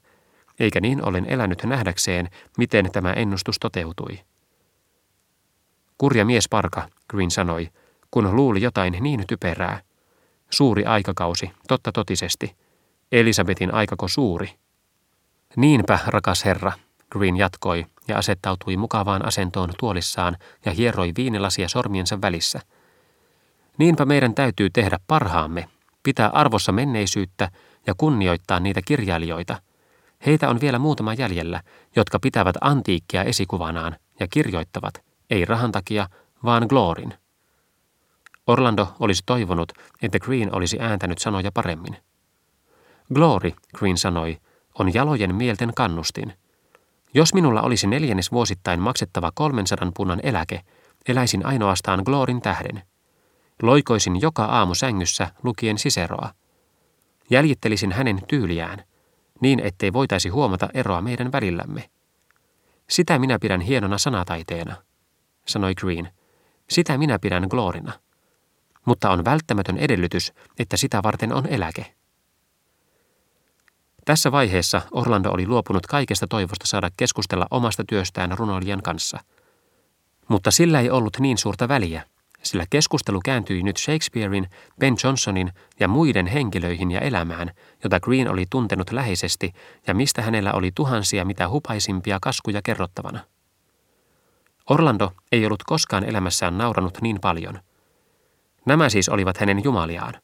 eikä niin ollen elänyt nähdäkseen, miten tämä ennustus toteutui. Kurja mies parka, Green sanoi, kun luuli jotain niin typerää. Suuri aikakausi, totta totisesti. Elisabetin aikako suuri. Niinpä, rakas herra, Green jatkoi ja asettautui mukavaan asentoon tuolissaan ja hieroi viinilasia sormiensa välissä. Niinpä meidän täytyy tehdä parhaamme, pitää arvossa menneisyyttä ja kunnioittaa niitä kirjailijoita. Heitä on vielä muutama jäljellä, jotka pitävät antiikkia esikuvanaan ja kirjoittavat, ei rahan takia, vaan gloorin. Orlando olisi toivonut, että Green olisi ääntänyt sanoja paremmin. Glory, Green sanoi, on jalojen mielten kannustin. Jos minulla olisi neljännes vuosittain maksettava 300 punnan eläke, eläisin ainoastaan Glorin tähden – Loikoisin joka aamu sängyssä lukien siseroa. Jäljittelisin hänen tyyliään, niin ettei voitaisi huomata eroa meidän välillämme. Sitä minä pidän hienona sanataiteena, sanoi Green. Sitä minä pidän gloorina. Mutta on välttämätön edellytys, että sitä varten on eläke. Tässä vaiheessa Orlando oli luopunut kaikesta toivosta saada keskustella omasta työstään runoilijan kanssa. Mutta sillä ei ollut niin suurta väliä – sillä keskustelu kääntyi nyt Shakespearein, Ben Johnsonin ja muiden henkilöihin ja elämään, jota Green oli tuntenut läheisesti ja mistä hänellä oli tuhansia mitä hupaisimpia kaskuja kerrottavana. Orlando ei ollut koskaan elämässään nauranut niin paljon. Nämä siis olivat hänen jumaliaan.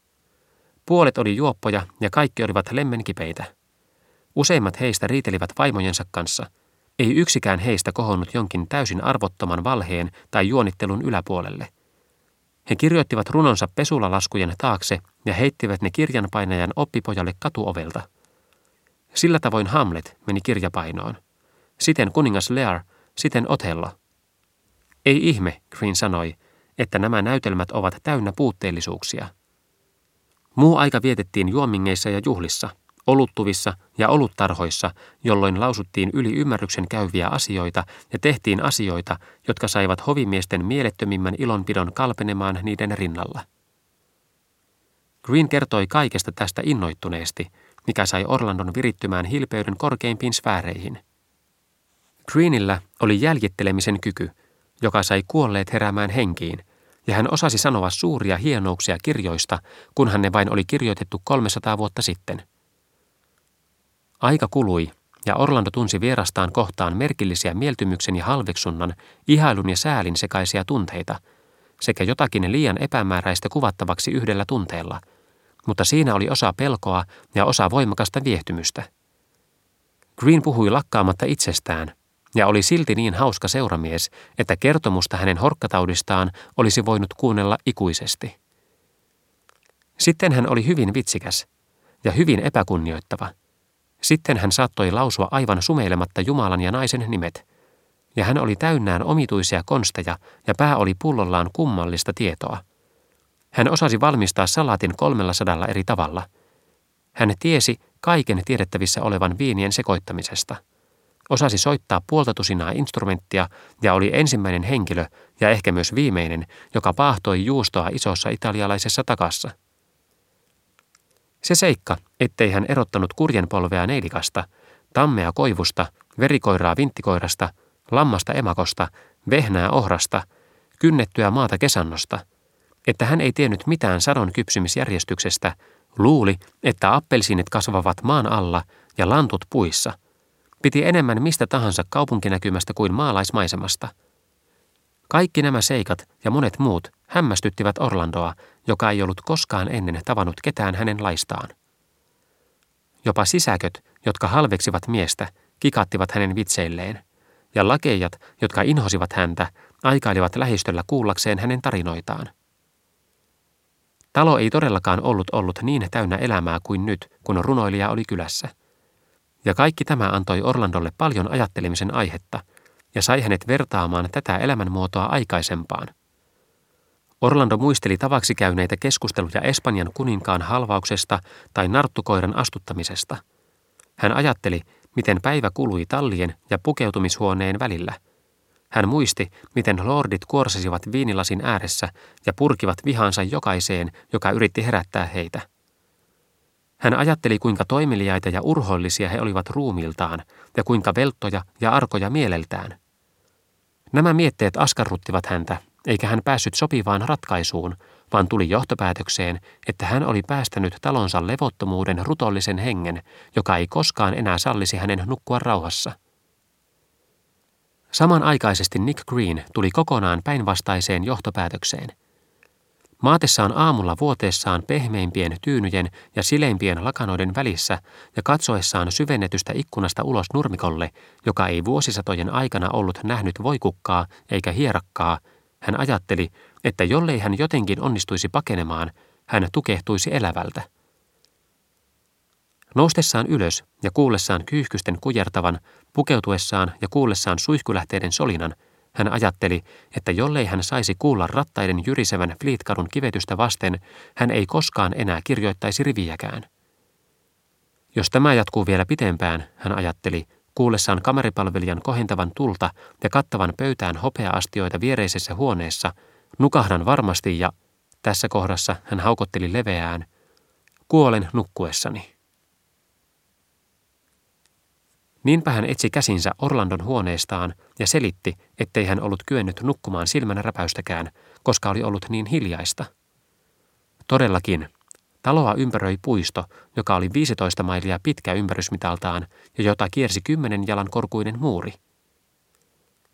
Puolet oli juoppoja ja kaikki olivat lemmenkipeitä. Useimmat heistä riitelivät vaimojensa kanssa. Ei yksikään heistä kohonnut jonkin täysin arvottoman valheen tai juonittelun yläpuolelle – he kirjoittivat runonsa pesulalaskujen taakse ja heittivät ne kirjanpainajan oppipojalle katuovelta. Sillä tavoin Hamlet meni kirjapainoon. Siten kuningas Lear, siten Othello. Ei ihme, Green sanoi, että nämä näytelmät ovat täynnä puutteellisuuksia. Muu aika vietettiin juomingeissa ja juhlissa – oluttuvissa ja oluttarhoissa, jolloin lausuttiin yli ymmärryksen käyviä asioita ja tehtiin asioita, jotka saivat hovimiesten mielettömimmän ilonpidon kalpenemaan niiden rinnalla. Green kertoi kaikesta tästä innoittuneesti, mikä sai Orlandon virittymään hilpeyden korkeimpiin sfääreihin. Greenillä oli jäljittelemisen kyky, joka sai kuolleet heräämään henkiin, ja hän osasi sanoa suuria hienouksia kirjoista, kunhan ne vain oli kirjoitettu 300 vuotta sitten – Aika kului, ja Orlando tunsi vierastaan kohtaan merkillisiä mieltymyksen ja halveksunnan, ihailun ja säälin sekaisia tunteita, sekä jotakin liian epämääräistä kuvattavaksi yhdellä tunteella, mutta siinä oli osa pelkoa ja osa voimakasta viehtymystä. Green puhui lakkaamatta itsestään, ja oli silti niin hauska seuramies, että kertomusta hänen horkkataudistaan olisi voinut kuunnella ikuisesti. Sitten hän oli hyvin vitsikäs – ja hyvin epäkunnioittava. Sitten hän saattoi lausua aivan sumeilematta Jumalan ja naisen nimet. Ja hän oli täynnään omituisia konsteja ja pää oli pullollaan kummallista tietoa. Hän osasi valmistaa salaatin kolmella sadalla eri tavalla. Hän tiesi kaiken tiedettävissä olevan viinien sekoittamisesta – osasi soittaa puolta tusinaa instrumenttia ja oli ensimmäinen henkilö ja ehkä myös viimeinen, joka paahtoi juustoa isossa italialaisessa takassa. Se seikka, ettei hän erottanut kurjenpolvea neilikasta, tammea koivusta, verikoiraa vinttikoirasta, lammasta emakosta, vehnää ohrasta, kynnettyä maata kesannosta, että hän ei tiennyt mitään sadon kypsymisjärjestyksestä, luuli, että appelsiinit kasvavat maan alla ja lantut puissa – Piti enemmän mistä tahansa kaupunkinäkymästä kuin maalaismaisemasta. Kaikki nämä seikat ja monet muut hämmästyttivät Orlandoa, joka ei ollut koskaan ennen tavannut ketään hänen laistaan. Jopa sisäköt, jotka halveksivat miestä, kikattivat hänen vitseilleen, ja lakeijat, jotka inhosivat häntä, aikailivat lähistöllä kuullakseen hänen tarinoitaan. Talo ei todellakaan ollut ollut niin täynnä elämää kuin nyt, kun runoilija oli kylässä – ja kaikki tämä antoi Orlandolle paljon ajattelemisen aihetta ja sai hänet vertaamaan tätä elämänmuotoa aikaisempaan. Orlando muisteli tavaksi käyneitä keskusteluja Espanjan kuninkaan halvauksesta tai narttukoiran astuttamisesta. Hän ajatteli, miten päivä kului tallien ja pukeutumishuoneen välillä. Hän muisti, miten lordit kuorsasivat viinilasin ääressä ja purkivat vihansa jokaiseen, joka yritti herättää heitä. Hän ajatteli, kuinka toimeliaita ja urhollisia he olivat ruumiltaan ja kuinka velttoja ja arkoja mieleltään. Nämä mietteet askarruttivat häntä, eikä hän päässyt sopivaan ratkaisuun, vaan tuli johtopäätökseen, että hän oli päästänyt talonsa levottomuuden rutollisen hengen, joka ei koskaan enää sallisi hänen nukkua rauhassa. Samanaikaisesti Nick Green tuli kokonaan päinvastaiseen johtopäätökseen – Maatessaan aamulla vuoteessaan pehmeimpien tyynyjen ja sileimpien lakanoiden välissä ja katsoessaan syvennetystä ikkunasta ulos nurmikolle, joka ei vuosisatojen aikana ollut nähnyt voikukkaa eikä hierakkaa, hän ajatteli, että jollei hän jotenkin onnistuisi pakenemaan, hän tukehtuisi elävältä. Noustessaan ylös ja kuullessaan kyyhkysten kujertavan, pukeutuessaan ja kuullessaan suihkulähteiden solinan – hän ajatteli, että jollei hän saisi kuulla rattaiden jyrisevän Fleetkadun kivetystä vasten, hän ei koskaan enää kirjoittaisi riviäkään. Jos tämä jatkuu vielä pitempään, hän ajatteli, kuullessaan kameripalvelijan kohentavan tulta ja kattavan pöytään hopeaastioita viereisessä huoneessa, nukahdan varmasti ja, tässä kohdassa hän haukotteli leveään, kuolen nukkuessani. Niinpä hän etsi käsinsä Orlandon huoneestaan ja selitti, ettei hän ollut kyennyt nukkumaan silmän räpäystäkään, koska oli ollut niin hiljaista. Todellakin, taloa ympäröi puisto, joka oli 15 mailia pitkä ympärysmitaltaan ja jota kiersi kymmenen jalan korkuinen muuri.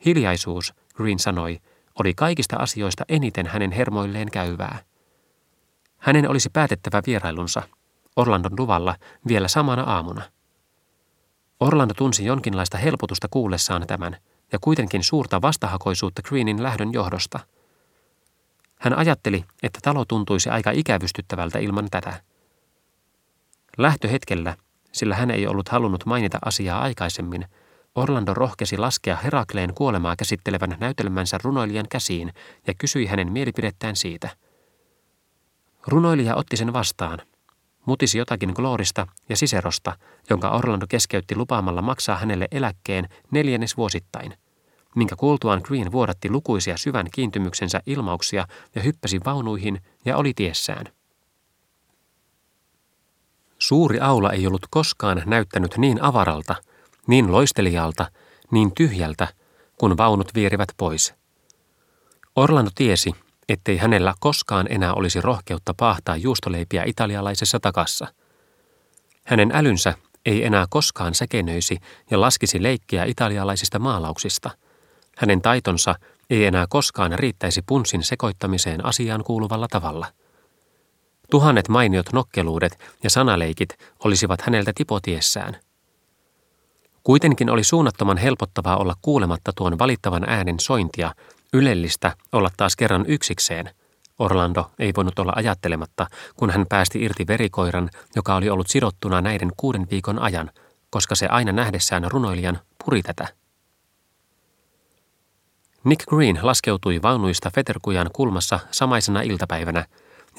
Hiljaisuus, Green sanoi, oli kaikista asioista eniten hänen hermoilleen käyvää. Hänen olisi päätettävä vierailunsa, Orlandon luvalla, vielä samana aamuna – Orlando tunsi jonkinlaista helpotusta kuullessaan tämän ja kuitenkin suurta vastahakoisuutta Greenin lähdön johdosta. Hän ajatteli, että talo tuntuisi aika ikävystyttävältä ilman tätä. Lähtöhetkellä, sillä hän ei ollut halunnut mainita asiaa aikaisemmin, Orlando rohkesi laskea Herakleen kuolemaa käsittelevän näytelmänsä runoilijan käsiin ja kysyi hänen mielipidettään siitä. Runoilija otti sen vastaan – mutisi jotakin Glorista ja Siserosta, jonka Orlando keskeytti lupaamalla maksaa hänelle eläkkeen neljännes vuosittain, minkä kuultuaan Green vuodatti lukuisia syvän kiintymyksensä ilmauksia ja hyppäsi vaunuihin ja oli tiessään. Suuri aula ei ollut koskaan näyttänyt niin avaralta, niin loistelijalta, niin tyhjältä, kun vaunut vierivät pois. Orlando tiesi, ettei hänellä koskaan enää olisi rohkeutta paahtaa juustoleipiä italialaisessa takassa. Hänen älynsä ei enää koskaan säkenöisi ja laskisi leikkiä italialaisista maalauksista. Hänen taitonsa ei enää koskaan riittäisi punssin sekoittamiseen asiaan kuuluvalla tavalla. Tuhannet mainiot nokkeluudet ja sanaleikit olisivat häneltä tipotiessään. Kuitenkin oli suunnattoman helpottavaa olla kuulematta tuon valittavan äänen sointia – Ylellistä olla taas kerran yksikseen, Orlando ei voinut olla ajattelematta, kun hän päästi irti verikoiran, joka oli ollut sidottuna näiden kuuden viikon ajan, koska se aina nähdessään runoilijan puri tätä. Nick Green laskeutui vaunuista Feterkujan kulmassa samaisena iltapäivänä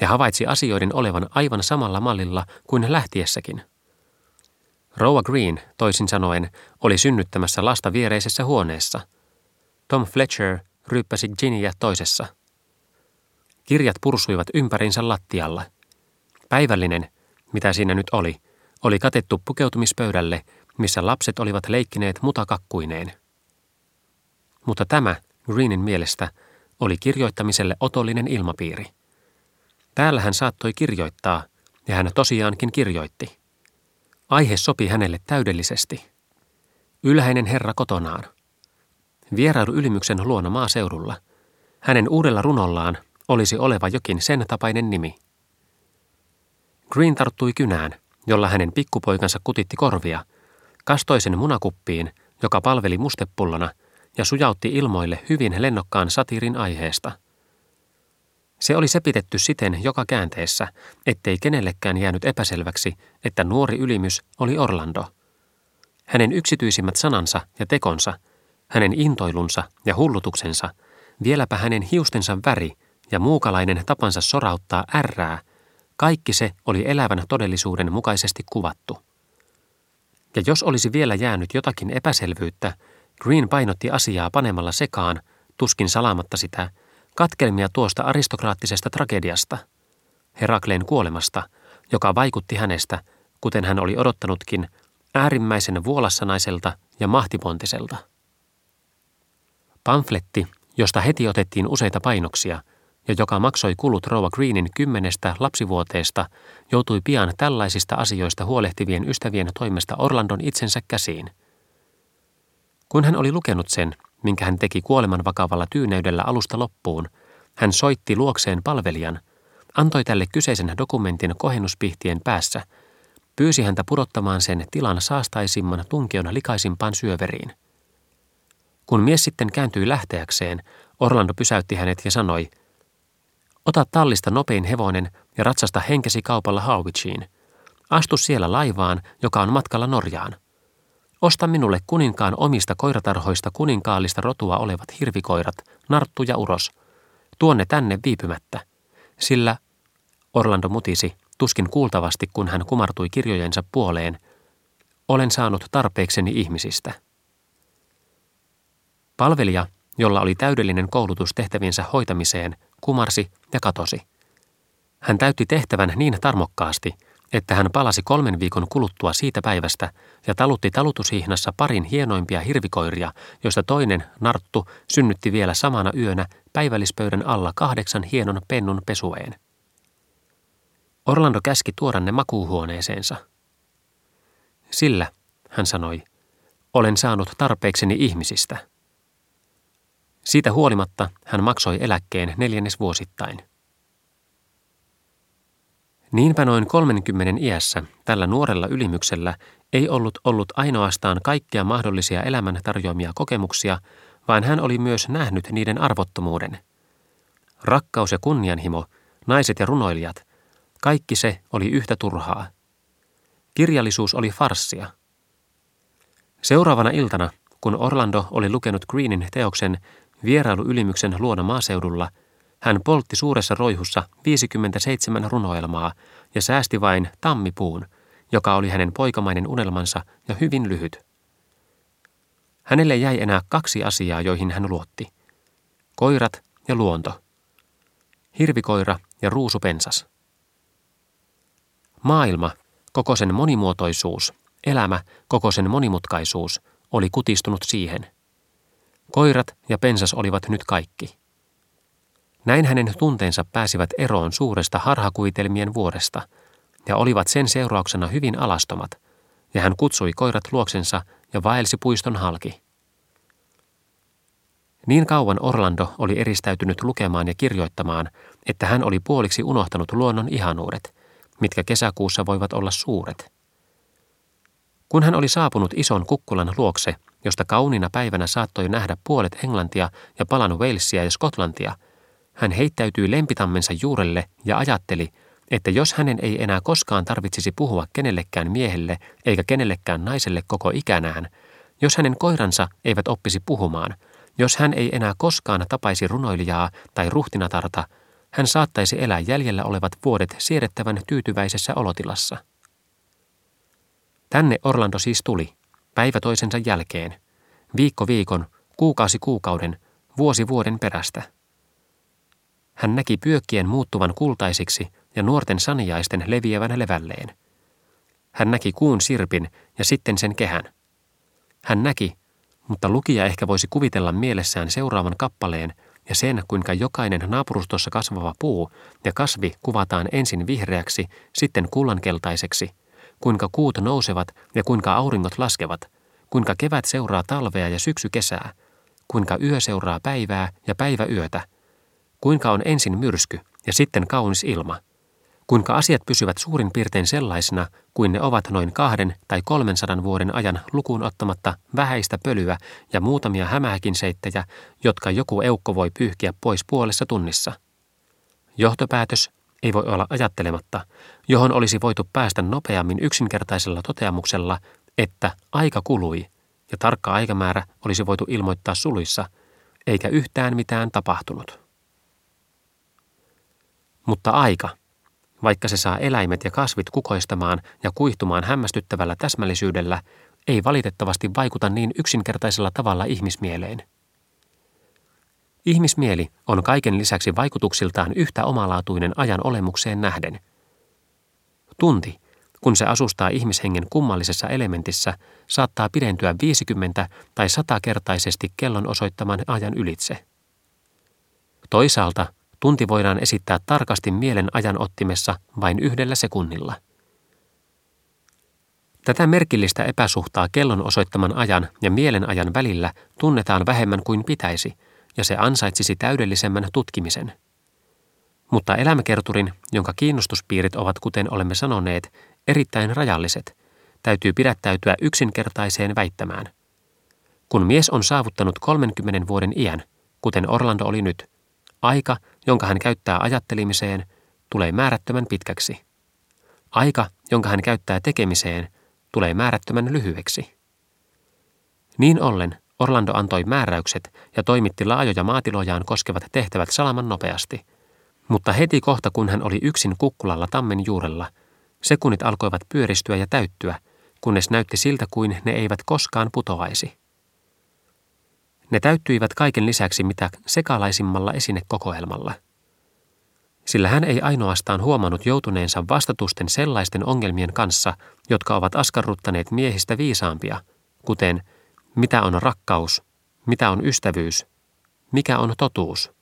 ja havaitsi asioiden olevan aivan samalla mallilla kuin lähtiessäkin. Roa Green, toisin sanoen, oli synnyttämässä lasta viereisessä huoneessa. Tom Fletcher ryyppäsi Ginnyä toisessa. Kirjat pursuivat ympärinsä lattialla. Päivällinen, mitä siinä nyt oli, oli katettu pukeutumispöydälle, missä lapset olivat leikkineet mutakakkuineen. Mutta tämä, Greenin mielestä, oli kirjoittamiselle otollinen ilmapiiri. Täällä hän saattoi kirjoittaa, ja hän tosiaankin kirjoitti. Aihe sopi hänelle täydellisesti. Ylhäinen herra kotonaan. Vierailu Ylymyksen luona maaseudulla. Hänen uudella runollaan olisi oleva jokin sen tapainen nimi. Green tarttui kynään, jolla hänen pikkupoikansa kutitti korvia, kastoi sen munakuppiin, joka palveli mustepullona, ja sujautti ilmoille hyvin lennokkaan satirin aiheesta – se oli sepitetty siten joka käänteessä, ettei kenellekään jäänyt epäselväksi, että nuori ylimys oli Orlando. Hänen yksityisimmät sanansa ja tekonsa, hänen intoilunsa ja hullutuksensa, vieläpä hänen hiustensa väri ja muukalainen tapansa sorauttaa ärrää, kaikki se oli elävän todellisuuden mukaisesti kuvattu. Ja jos olisi vielä jäänyt jotakin epäselvyyttä, Green painotti asiaa panemalla sekaan, tuskin salaamatta sitä, Katkelmia tuosta aristokraattisesta tragediasta, Herakleen kuolemasta, joka vaikutti hänestä, kuten hän oli odottanutkin, äärimmäisen vuolassanaiselta ja mahtipontiselta. Pamfletti, josta heti otettiin useita painoksia ja joka maksoi kulut Rova Greenin kymmenestä lapsivuoteesta, joutui pian tällaisista asioista huolehtivien ystävien toimesta Orlandon itsensä käsiin. Kun hän oli lukenut sen, minkä hän teki kuoleman vakavalla tyyneydellä alusta loppuun, hän soitti luokseen palvelijan, antoi tälle kyseisen dokumentin kohennuspihtien päässä, pyysi häntä pudottamaan sen tilan saastaisimman tunkiona likaisimpaan syöveriin. Kun mies sitten kääntyi lähteäkseen, Orlando pysäytti hänet ja sanoi, Ota tallista nopein hevonen ja ratsasta henkesi kaupalla Harwichiin. Astu siellä laivaan, joka on matkalla Norjaan. Osta minulle kuninkaan omista koiratarhoista kuninkaallista rotua olevat hirvikoirat, narttu ja uros. Tuonne tänne viipymättä. Sillä, Orlando mutisi, tuskin kuultavasti kun hän kumartui kirjojensa puoleen, olen saanut tarpeekseni ihmisistä. Palvelija, jolla oli täydellinen koulutus tehtäviensä hoitamiseen, kumarsi ja katosi. Hän täytti tehtävän niin tarmokkaasti – että hän palasi kolmen viikon kuluttua siitä päivästä ja talutti talutushihnassa parin hienoimpia hirvikoiria, joista toinen, Narttu, synnytti vielä samana yönä päivällispöydän alla kahdeksan hienon pennun pesueen. Orlando käski tuoda ne makuuhuoneeseensa. Sillä, hän sanoi, olen saanut tarpeekseni ihmisistä. Siitä huolimatta hän maksoi eläkkeen neljännes vuosittain. Niinpä noin 30 iässä tällä nuorella ylimyksellä ei ollut ollut ainoastaan kaikkia mahdollisia elämän tarjoamia kokemuksia, vaan hän oli myös nähnyt niiden arvottomuuden. Rakkaus ja kunnianhimo, naiset ja runoilijat, kaikki se oli yhtä turhaa. Kirjallisuus oli farssia. Seuraavana iltana, kun Orlando oli lukenut Greenin teoksen Vierailu-ylimyksen luona maaseudulla – hän poltti suuressa roihussa 57 runoelmaa ja säästi vain tammipuun, joka oli hänen poikamainen unelmansa ja hyvin lyhyt. Hänelle jäi enää kaksi asiaa, joihin hän luotti. Koirat ja luonto. Hirvikoira ja ruusupensas. Maailma, koko sen monimuotoisuus, elämä, koko sen monimutkaisuus, oli kutistunut siihen. Koirat ja pensas olivat nyt kaikki. Näin hänen tunteensa pääsivät eroon suuresta harhakuitelmien vuoresta ja olivat sen seurauksena hyvin alastomat, ja hän kutsui koirat luoksensa ja vaelsi puiston halki. Niin kauan Orlando oli eristäytynyt lukemaan ja kirjoittamaan, että hän oli puoliksi unohtanut luonnon ihanuudet, mitkä kesäkuussa voivat olla suuret. Kun hän oli saapunut ison kukkulan luokse, josta kauniina päivänä saattoi nähdä puolet Englantia ja palan Walesia ja Skotlantia – hän heittäytyi lempitammensa juurelle ja ajatteli, että jos hänen ei enää koskaan tarvitsisi puhua kenellekään miehelle eikä kenellekään naiselle koko ikänään, jos hänen koiransa eivät oppisi puhumaan, jos hän ei enää koskaan tapaisi runoilijaa tai ruhtinatarta, hän saattaisi elää jäljellä olevat vuodet siedettävän tyytyväisessä olotilassa. Tänne Orlando siis tuli, päivä toisensa jälkeen, viikko viikon, kuukausi kuukauden, vuosi vuoden perästä. Hän näki pyökkien muuttuvan kultaisiksi ja nuorten saniaisten leviävän levälleen. Hän näki kuun sirpin ja sitten sen kehän. Hän näki, mutta lukija ehkä voisi kuvitella mielessään seuraavan kappaleen ja sen, kuinka jokainen naapurustossa kasvava puu ja kasvi kuvataan ensin vihreäksi, sitten kullankeltaiseksi, kuinka kuut nousevat ja kuinka auringot laskevat, kuinka kevät seuraa talvea ja syksy kesää, kuinka yö seuraa päivää ja päivä yötä, kuinka on ensin myrsky ja sitten kaunis ilma – kuinka asiat pysyvät suurin piirtein sellaisina kuin ne ovat noin kahden tai kolmensadan vuoden ajan lukuun ottamatta vähäistä pölyä ja muutamia hämähäkinseittejä, jotka joku eukko voi pyyhkiä pois puolessa tunnissa. Johtopäätös ei voi olla ajattelematta, johon olisi voitu päästä nopeammin yksinkertaisella toteamuksella, että aika kului ja tarkka aikamäärä olisi voitu ilmoittaa suluissa, eikä yhtään mitään tapahtunut. Mutta aika – vaikka se saa eläimet ja kasvit kukoistamaan ja kuihtumaan hämmästyttävällä täsmällisyydellä, ei valitettavasti vaikuta niin yksinkertaisella tavalla ihmismieleen. Ihmismieli on kaiken lisäksi vaikutuksiltaan yhtä omalaatuinen ajan olemukseen nähden. Tunti, kun se asustaa ihmishengen kummallisessa elementissä, saattaa pidentyä 50 tai 100 kertaisesti kellon osoittaman ajan ylitse. Toisaalta Tunti voidaan esittää tarkasti mielen ajan ottimessa vain yhdellä sekunnilla. Tätä merkillistä epäsuhtaa kellon osoittaman ajan ja mielen ajan välillä tunnetaan vähemmän kuin pitäisi, ja se ansaitsisi täydellisemmän tutkimisen. Mutta elämäkerturin, jonka kiinnostuspiirit ovat, kuten olemme sanoneet, erittäin rajalliset, täytyy pidättäytyä yksinkertaiseen väittämään. Kun mies on saavuttanut 30 vuoden iän, kuten Orlando oli nyt, aika, jonka hän käyttää ajattelemiseen, tulee määrättömän pitkäksi. Aika, jonka hän käyttää tekemiseen, tulee määrättömän lyhyeksi. Niin ollen Orlando antoi määräykset ja toimitti laajoja maatilojaan koskevat tehtävät salaman nopeasti. Mutta heti kohta kun hän oli yksin kukkulalla tammen juurella, sekunnit alkoivat pyöristyä ja täyttyä, kunnes näytti siltä kuin ne eivät koskaan putoaisi. Ne täyttyivät kaiken lisäksi mitä sekalaisimmalla esinekokoelmalla. Sillä hän ei ainoastaan huomannut joutuneensa vastatusten sellaisten ongelmien kanssa, jotka ovat askarruttaneet miehistä viisaampia, kuten mitä on rakkaus, mitä on ystävyys, mikä on totuus.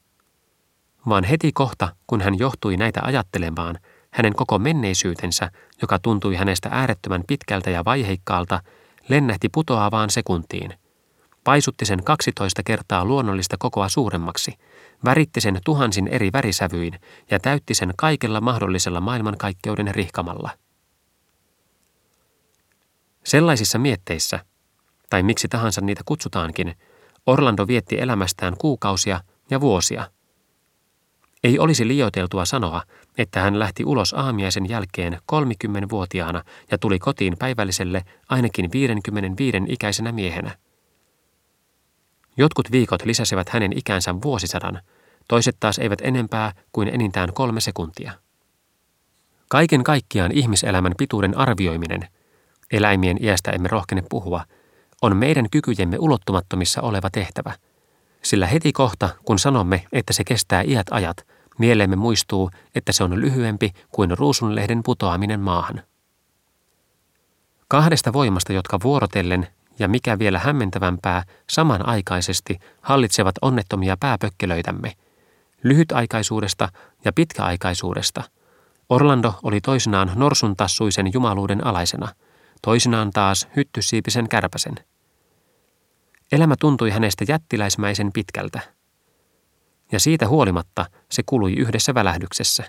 Vaan heti kohta, kun hän johtui näitä ajattelemaan, hänen koko menneisyytensä, joka tuntui hänestä äärettömän pitkältä ja vaiheikkaalta, lennähti putoavaan sekuntiin – paisutti sen 12 kertaa luonnollista kokoa suuremmaksi, väritti sen tuhansin eri värisävyin ja täytti sen kaikella mahdollisella maailmankaikkeuden rihkamalla. Sellaisissa mietteissä, tai miksi tahansa niitä kutsutaankin, Orlando vietti elämästään kuukausia ja vuosia. Ei olisi liioiteltua sanoa, että hän lähti ulos aamiaisen jälkeen 30-vuotiaana ja tuli kotiin päivälliselle ainakin 55 ikäisenä miehenä – Jotkut viikot lisäsivät hänen ikänsä vuosisadan, toiset taas eivät enempää kuin enintään kolme sekuntia. Kaiken kaikkiaan ihmiselämän pituuden arvioiminen, eläimien iästä emme rohkene puhua, on meidän kykyjemme ulottumattomissa oleva tehtävä. Sillä heti kohta, kun sanomme, että se kestää iät ajat, mieleemme muistuu, että se on lyhyempi kuin ruusunlehden putoaminen maahan. Kahdesta voimasta, jotka vuorotellen ja mikä vielä hämmentävämpää, samanaikaisesti hallitsevat onnettomia pääpökkelöitämme, lyhytaikaisuudesta ja pitkäaikaisuudesta. Orlando oli toisinaan norsuntassuisen jumaluuden alaisena, toisinaan taas hyttysiipisen kärpäsen. Elämä tuntui hänestä jättiläismäisen pitkältä. Ja siitä huolimatta se kului yhdessä välähdyksessä.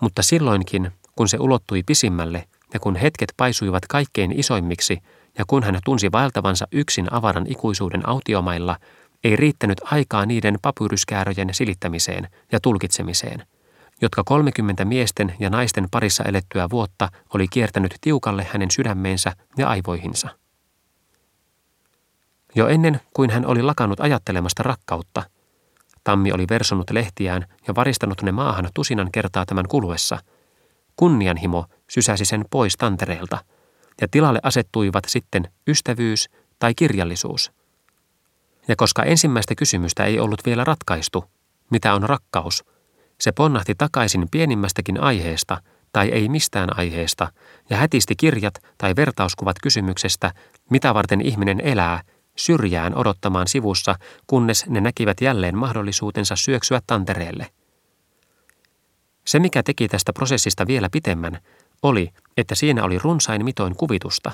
Mutta silloinkin, kun se ulottui pisimmälle ja kun hetket paisuivat kaikkein isoimmiksi – ja kun hän tunsi vaeltavansa yksin avaran ikuisuuden autiomailla, ei riittänyt aikaa niiden papyryskääröjen silittämiseen ja tulkitsemiseen, jotka 30 miesten ja naisten parissa elettyä vuotta oli kiertänyt tiukalle hänen sydämeensä ja aivoihinsa. Jo ennen kuin hän oli lakannut ajattelemasta rakkautta, Tammi oli versonut lehtiään ja varistanut ne maahan tusinan kertaa tämän kuluessa. Kunnianhimo sysäsi sen pois tantereelta, ja tilalle asettuivat sitten ystävyys tai kirjallisuus. Ja koska ensimmäistä kysymystä ei ollut vielä ratkaistu, mitä on rakkaus, se ponnahti takaisin pienimmästäkin aiheesta tai ei mistään aiheesta ja hätisti kirjat tai vertauskuvat kysymyksestä, mitä varten ihminen elää – syrjään odottamaan sivussa, kunnes ne näkivät jälleen mahdollisuutensa syöksyä tantereelle. Se, mikä teki tästä prosessista vielä pitemmän, oli, että siinä oli runsain mitoin kuvitusta,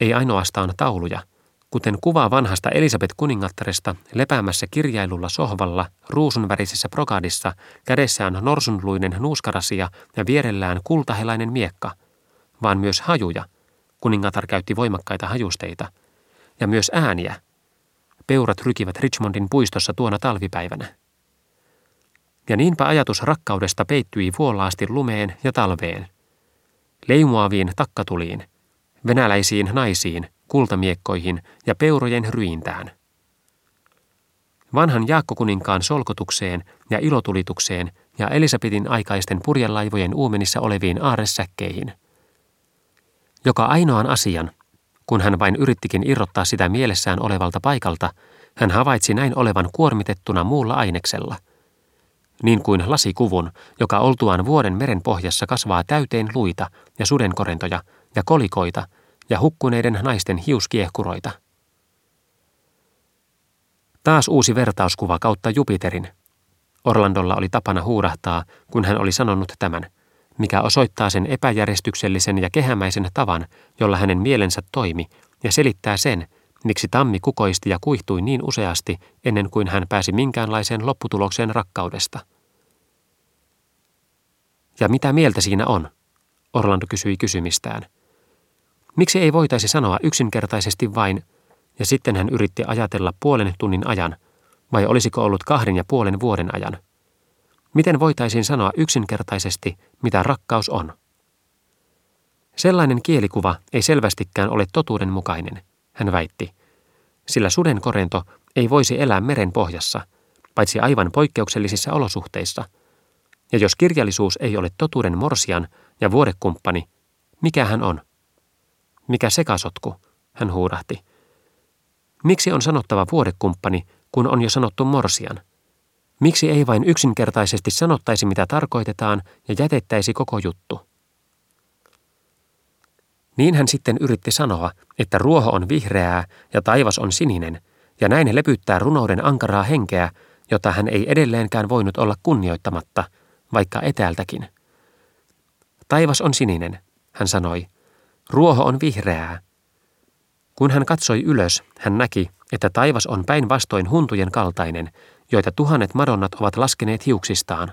ei ainoastaan tauluja, kuten kuva vanhasta Elisabeth kuningattaresta lepäämässä kirjailulla sohvalla ruusunvärisessä prokadissa, kädessään norsunluinen nuuskarasia ja vierellään kultahelainen miekka, vaan myös hajuja. Kuningatar käytti voimakkaita hajusteita – ja myös ääniä. Peurat rykivät Richmondin puistossa tuona talvipäivänä. Ja niinpä ajatus rakkaudesta peittyi vuolaasti lumeen ja talveen. Leimuaviin takkatuliin, venäläisiin naisiin, kultamiekkoihin ja peurojen ryintään. Vanhan Jaakkokuninkaan solkotukseen ja ilotulitukseen ja Elisabetin aikaisten purjelaivojen uumenissa oleviin aaressäkkeihin. Joka ainoan asian, kun hän vain yrittikin irrottaa sitä mielessään olevalta paikalta, hän havaitsi näin olevan kuormitettuna muulla aineksella. Niin kuin lasikuvun, joka oltuaan vuoden meren pohjassa kasvaa täyteen luita ja sudenkorentoja ja kolikoita ja hukkuneiden naisten hiuskiehkuroita. Taas uusi vertauskuva kautta Jupiterin. Orlandolla oli tapana huurahtaa, kun hän oli sanonut tämän – mikä osoittaa sen epäjärjestyksellisen ja kehämäisen tavan, jolla hänen mielensä toimi, ja selittää sen, miksi tammi kukoisti ja kuihtui niin useasti ennen kuin hän pääsi minkäänlaiseen lopputulokseen rakkaudesta. Ja mitä mieltä siinä on? Orlando kysyi kysymistään. Miksi ei voitaisi sanoa yksinkertaisesti vain, ja sitten hän yritti ajatella puolen tunnin ajan, vai olisiko ollut kahden ja puolen vuoden ajan – Miten voitaisiin sanoa yksinkertaisesti, mitä rakkaus on? Sellainen kielikuva ei selvästikään ole totuudenmukainen, hän väitti, sillä suden korento ei voisi elää meren pohjassa, paitsi aivan poikkeuksellisissa olosuhteissa. Ja jos kirjallisuus ei ole totuuden morsian ja vuodekumppani, mikä hän on? Mikä sekasotku, hän huudahti. Miksi on sanottava vuodekumppani, kun on jo sanottu morsian? Miksi ei vain yksinkertaisesti sanottaisi, mitä tarkoitetaan, ja jätettäisi koko juttu? Niin hän sitten yritti sanoa, että ruoho on vihreää ja taivas on sininen, ja näin lepyttää runouden ankaraa henkeä, jota hän ei edelleenkään voinut olla kunnioittamatta, vaikka etäältäkin. Taivas on sininen, hän sanoi. Ruoho on vihreää. Kun hän katsoi ylös, hän näki, että taivas on päinvastoin huntujen kaltainen, joita tuhannet madonnat ovat laskeneet hiuksistaan,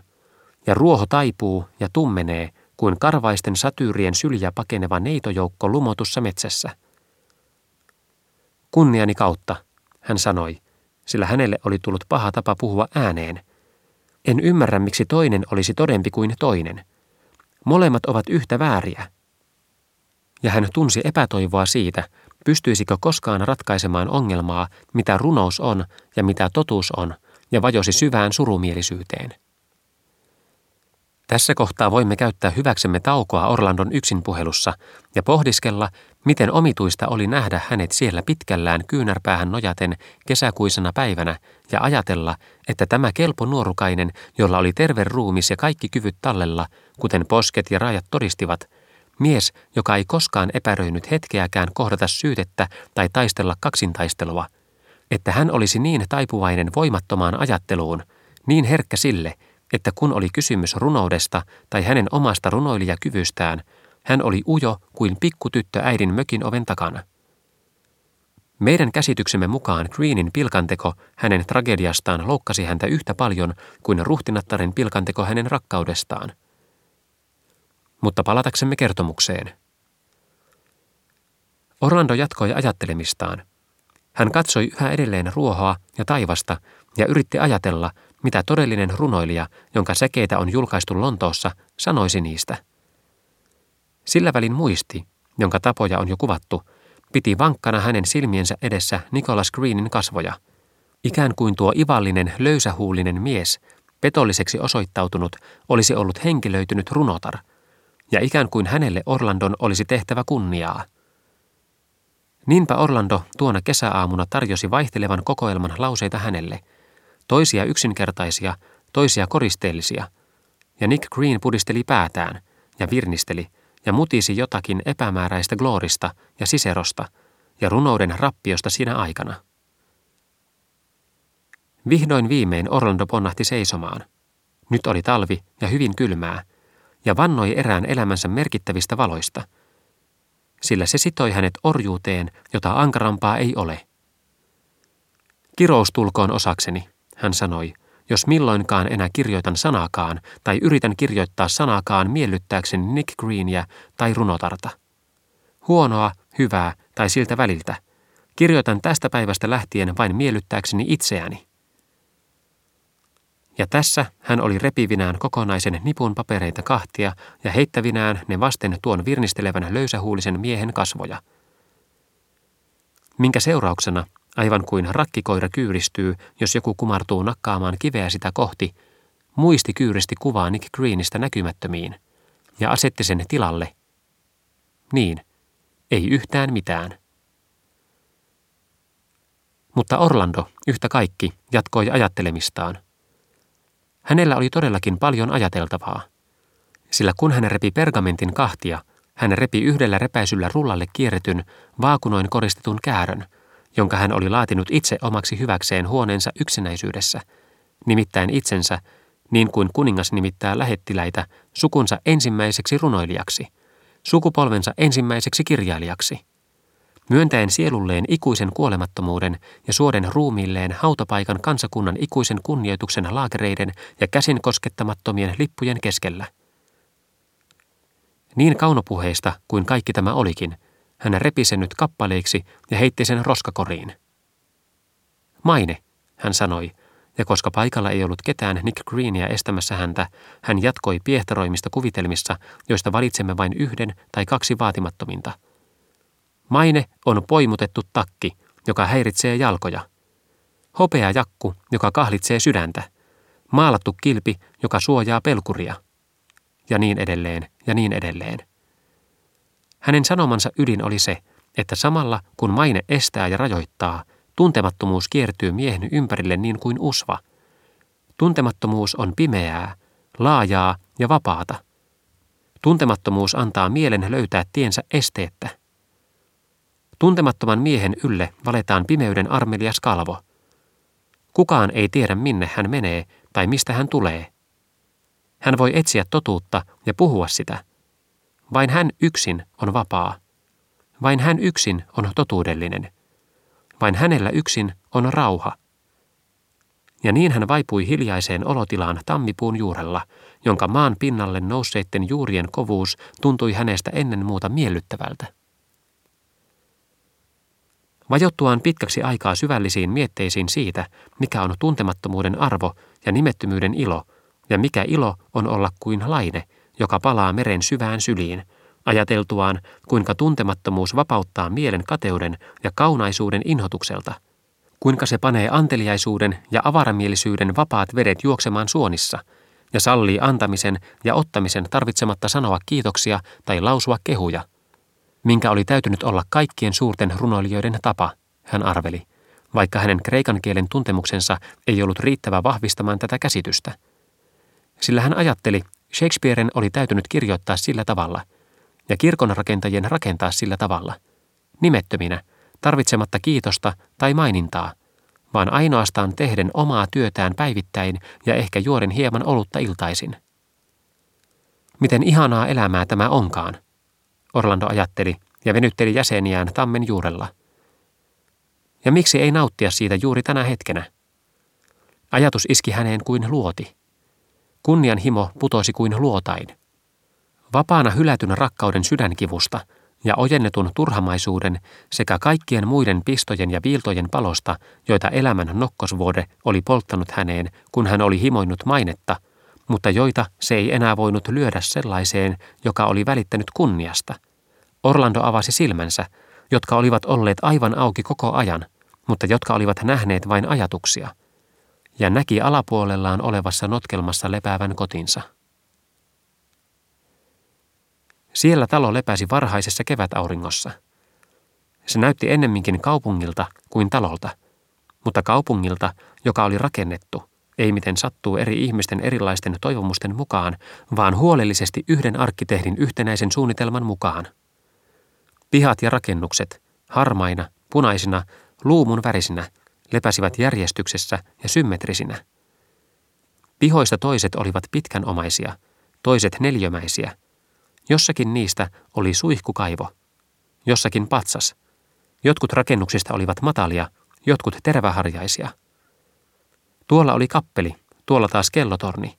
ja ruoho taipuu ja tummenee kuin karvaisten satyyrien syljä pakeneva neitojoukko lumotussa metsässä. Kunniani kautta, hän sanoi, sillä hänelle oli tullut paha tapa puhua ääneen. En ymmärrä, miksi toinen olisi todempi kuin toinen. Molemmat ovat yhtä vääriä. Ja hän tunsi epätoivoa siitä, pystyisikö koskaan ratkaisemaan ongelmaa, mitä runous on ja mitä totuus on, ja vajosi syvään surumielisyyteen. Tässä kohtaa voimme käyttää hyväksemme taukoa Orlandon yksinpuhelussa ja pohdiskella, miten omituista oli nähdä hänet siellä pitkällään kyynärpäähän nojaten kesäkuisena päivänä ja ajatella, että tämä kelpo nuorukainen, jolla oli terve ruumis ja kaikki kyvyt tallella, kuten posket ja rajat todistivat, mies, joka ei koskaan epäröinyt hetkeäkään kohdata syytettä tai taistella kaksintaistelua – että hän olisi niin taipuvainen voimattomaan ajatteluun, niin herkkä sille, että kun oli kysymys runoudesta tai hänen omasta runoilijakyvystään, hän oli ujo kuin pikkutyttö äidin mökin oven takana. Meidän käsityksemme mukaan Greenin pilkanteko hänen tragediastaan loukkasi häntä yhtä paljon kuin ruhtinattaren pilkanteko hänen rakkaudestaan. Mutta palataksemme kertomukseen. Orlando jatkoi ajattelemistaan – Hän katsoi yhä edelleen ruohoa ja taivasta ja yritti ajatella, mitä todellinen runoilija, jonka säkeitä on julkaistu Lontoossa, sanoisi niistä. Sillä välin muisti, jonka tapoja on jo kuvattu, piti vankkana hänen silmiensä edessä Nicholas Greenin kasvoja. Ikään kuin tuo ivallinen, löysähuulinen mies, petolliseksi osoittautunut, olisi ollut henkilöitynyt runotar, ja ikään kuin hänelle Orlandon olisi tehtävä kunniaa. Niinpä Orlando tuona kesäaamuna tarjosi vaihtelevan kokoelman lauseita hänelle, toisia yksinkertaisia, toisia koristeellisia, ja Nick Green pudisteli päätään ja virnisteli ja mutisi jotakin epämääräistä gloorista ja siserosta ja runouden rappiosta siinä aikana. Vihdoin viimein Orlando ponnahti seisomaan. Nyt oli talvi ja hyvin kylmää, ja vannoi erään elämänsä merkittävistä valoista – sillä se sitoi hänet orjuuteen, jota ankarampaa ei ole. Kirous tulkoon osakseni, hän sanoi, jos milloinkaan enää kirjoitan sanaakaan tai yritän kirjoittaa sanaakaan miellyttääkseni Nick Greenia tai runotarta. Huonoa, hyvää tai siltä väliltä. Kirjoitan tästä päivästä lähtien vain miellyttääkseni itseäni. Ja tässä hän oli repivinään kokonaisen nipun papereita kahtia ja heittävinään ne vasten tuon virnistelevän löysähuulisen miehen kasvoja. Minkä seurauksena, aivan kuin rakkikoira kyyristyy, jos joku kumartuu nakkaamaan kiveä sitä kohti, muisti kyyristi kuvaa Nick Greenistä näkymättömiin ja asetti sen tilalle. Niin, ei yhtään mitään. Mutta Orlando, yhtä kaikki, jatkoi ajattelemistaan – Hänellä oli todellakin paljon ajateltavaa. Sillä kun hän repi pergamentin kahtia, hän repi yhdellä repäisyllä rullalle kierretyn, vaakunoin koristetun käärön, jonka hän oli laatinut itse omaksi hyväkseen huoneensa yksinäisyydessä, nimittäin itsensä, niin kuin kuningas nimittää lähettiläitä, sukunsa ensimmäiseksi runoilijaksi, sukupolvensa ensimmäiseksi kirjailijaksi – myöntäen sielulleen ikuisen kuolemattomuuden ja suoden ruumiilleen hautapaikan kansakunnan ikuisen kunnioituksen laakereiden ja käsin koskettamattomien lippujen keskellä. Niin kaunopuheista kuin kaikki tämä olikin, hän repi sen nyt kappaleiksi ja heitti sen roskakoriin. Maine, hän sanoi, ja koska paikalla ei ollut ketään Nick Greenia estämässä häntä, hän jatkoi piehtaroimista kuvitelmissa, joista valitsemme vain yhden tai kaksi vaatimattominta – Maine on poimutettu takki, joka häiritsee jalkoja. Hopea jakku, joka kahlitsee sydäntä. Maalattu kilpi, joka suojaa pelkuria. Ja niin edelleen, ja niin edelleen. Hänen sanomansa ydin oli se, että samalla kun maine estää ja rajoittaa, tuntemattomuus kiertyy miehen ympärille niin kuin usva. Tuntemattomuus on pimeää, laajaa ja vapaata. Tuntemattomuus antaa mielen löytää tiensä esteettä. Tuntemattoman miehen ylle valetaan pimeyden armelias kalvo. Kukaan ei tiedä minne hän menee tai mistä hän tulee. Hän voi etsiä totuutta ja puhua sitä. Vain hän yksin on vapaa. Vain hän yksin on totuudellinen. Vain hänellä yksin on rauha. Ja niin hän vaipui hiljaiseen olotilaan tammipuun juurella, jonka maan pinnalle nousseitten juurien kovuus tuntui hänestä ennen muuta miellyttävältä. Vajottuaan pitkäksi aikaa syvällisiin mietteisiin siitä, mikä on tuntemattomuuden arvo ja nimettömyyden ilo, ja mikä ilo on olla kuin laine, joka palaa meren syvään syliin, ajateltuaan, kuinka tuntemattomuus vapauttaa mielen kateuden ja kaunaisuuden inhotukselta, kuinka se panee anteliaisuuden ja avaramielisyyden vapaat vedet juoksemaan suonissa ja sallii antamisen ja ottamisen tarvitsematta sanoa kiitoksia tai lausua kehuja – minkä oli täytynyt olla kaikkien suurten runoilijoiden tapa, hän arveli, vaikka hänen kreikan kielen tuntemuksensa ei ollut riittävä vahvistamaan tätä käsitystä. Sillä hän ajatteli, Shakespearen oli täytynyt kirjoittaa sillä tavalla, ja kirkon rakentajien rakentaa sillä tavalla, nimettöminä, tarvitsematta kiitosta tai mainintaa, vaan ainoastaan tehden omaa työtään päivittäin ja ehkä juoden hieman olutta iltaisin. Miten ihanaa elämää tämä onkaan, Orlando ajatteli ja venytteli jäseniään tammen juurella. Ja miksi ei nauttia siitä juuri tänä hetkenä? Ajatus iski häneen kuin luoti. Kunnianhimo putosi kuin luotain. Vapaana hylätyn rakkauden sydänkivusta, ja ojennetun turhamaisuuden sekä kaikkien muiden pistojen ja viiltojen palosta, joita elämän nokkosvuode oli polttanut häneen, kun hän oli himoinut mainetta, mutta joita se ei enää voinut lyödä sellaiseen, joka oli välittänyt kunniasta. Orlando avasi silmänsä, jotka olivat olleet aivan auki koko ajan, mutta jotka olivat nähneet vain ajatuksia, ja näki alapuolellaan olevassa notkelmassa lepäävän kotinsa. Siellä talo lepäsi varhaisessa kevätauringossa. Se näytti ennemminkin kaupungilta kuin talolta, mutta kaupungilta, joka oli rakennettu, ei miten sattuu eri ihmisten erilaisten toivomusten mukaan, vaan huolellisesti yhden arkkitehdin yhtenäisen suunnitelman mukaan. Pihat ja rakennukset, harmaina, punaisina, luumun värisinä, lepäsivät järjestyksessä ja symmetrisinä. Pihoista toiset olivat pitkänomaisia, toiset neljömäisiä – Jossakin niistä oli suihkukaivo, jossakin patsas. Jotkut rakennuksista olivat matalia, jotkut teräväharjaisia. Tuolla oli kappeli, tuolla taas kellotorni.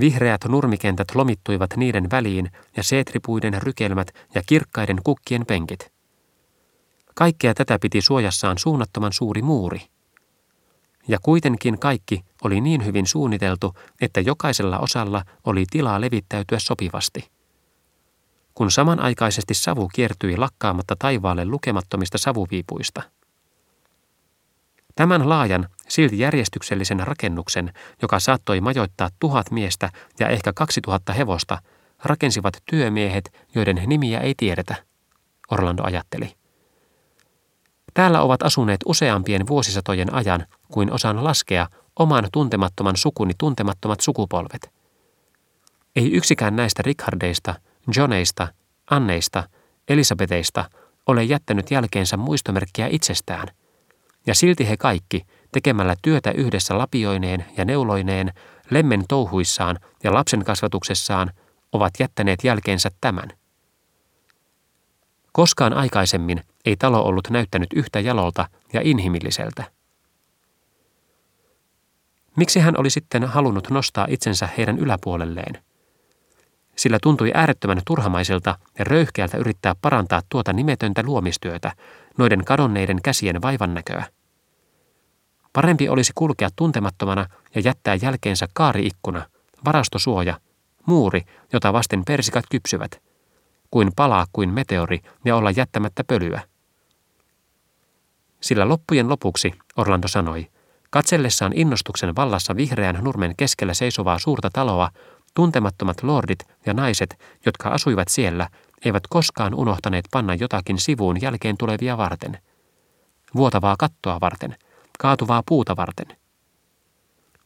Vihreät nurmikentät lomittuivat niiden väliin ja seetripuiden rykelmät ja kirkkaiden kukkien penkit. Kaikkea tätä piti suojassaan suunnattoman suuri muuri. Ja kuitenkin kaikki oli niin hyvin suunniteltu, että jokaisella osalla oli tilaa levittäytyä sopivasti kun samanaikaisesti savu kiertyi lakkaamatta taivaalle lukemattomista savuviipuista. Tämän laajan, silti järjestyksellisen rakennuksen, joka saattoi majoittaa tuhat miestä ja ehkä kaksi tuhatta hevosta, rakensivat työmiehet, joiden nimiä ei tiedetä, Orlando ajatteli. Täällä ovat asuneet useampien vuosisatojen ajan, kuin osaan laskea oman tuntemattoman sukuni tuntemattomat sukupolvet. Ei yksikään näistä Richardeista – Johneista, Anneista, Elisabeteista ole jättänyt jälkeensä muistomerkkiä itsestään. Ja silti he kaikki, tekemällä työtä yhdessä lapioineen ja neuloineen, lemmen touhuissaan ja lapsen kasvatuksessaan, ovat jättäneet jälkeensä tämän. Koskaan aikaisemmin ei talo ollut näyttänyt yhtä jalolta ja inhimilliseltä. Miksi hän oli sitten halunnut nostaa itsensä heidän yläpuolelleen? sillä tuntui äärettömän turhamaiselta ja röyhkeältä yrittää parantaa tuota nimetöntä luomistyötä, noiden kadonneiden käsien vaivannäköä. Parempi olisi kulkea tuntemattomana ja jättää jälkeensä kaariikkuna, varastosuoja, muuri, jota vasten persikat kypsyvät, kuin palaa kuin meteori ja olla jättämättä pölyä. Sillä loppujen lopuksi, Orlando sanoi, katsellessaan innostuksen vallassa vihreän nurmen keskellä seisovaa suurta taloa, Tuntemattomat lordit ja naiset, jotka asuivat siellä, eivät koskaan unohtaneet panna jotakin sivuun jälkeen tulevia varten. Vuotavaa kattoa varten, kaatuvaa puuta varten.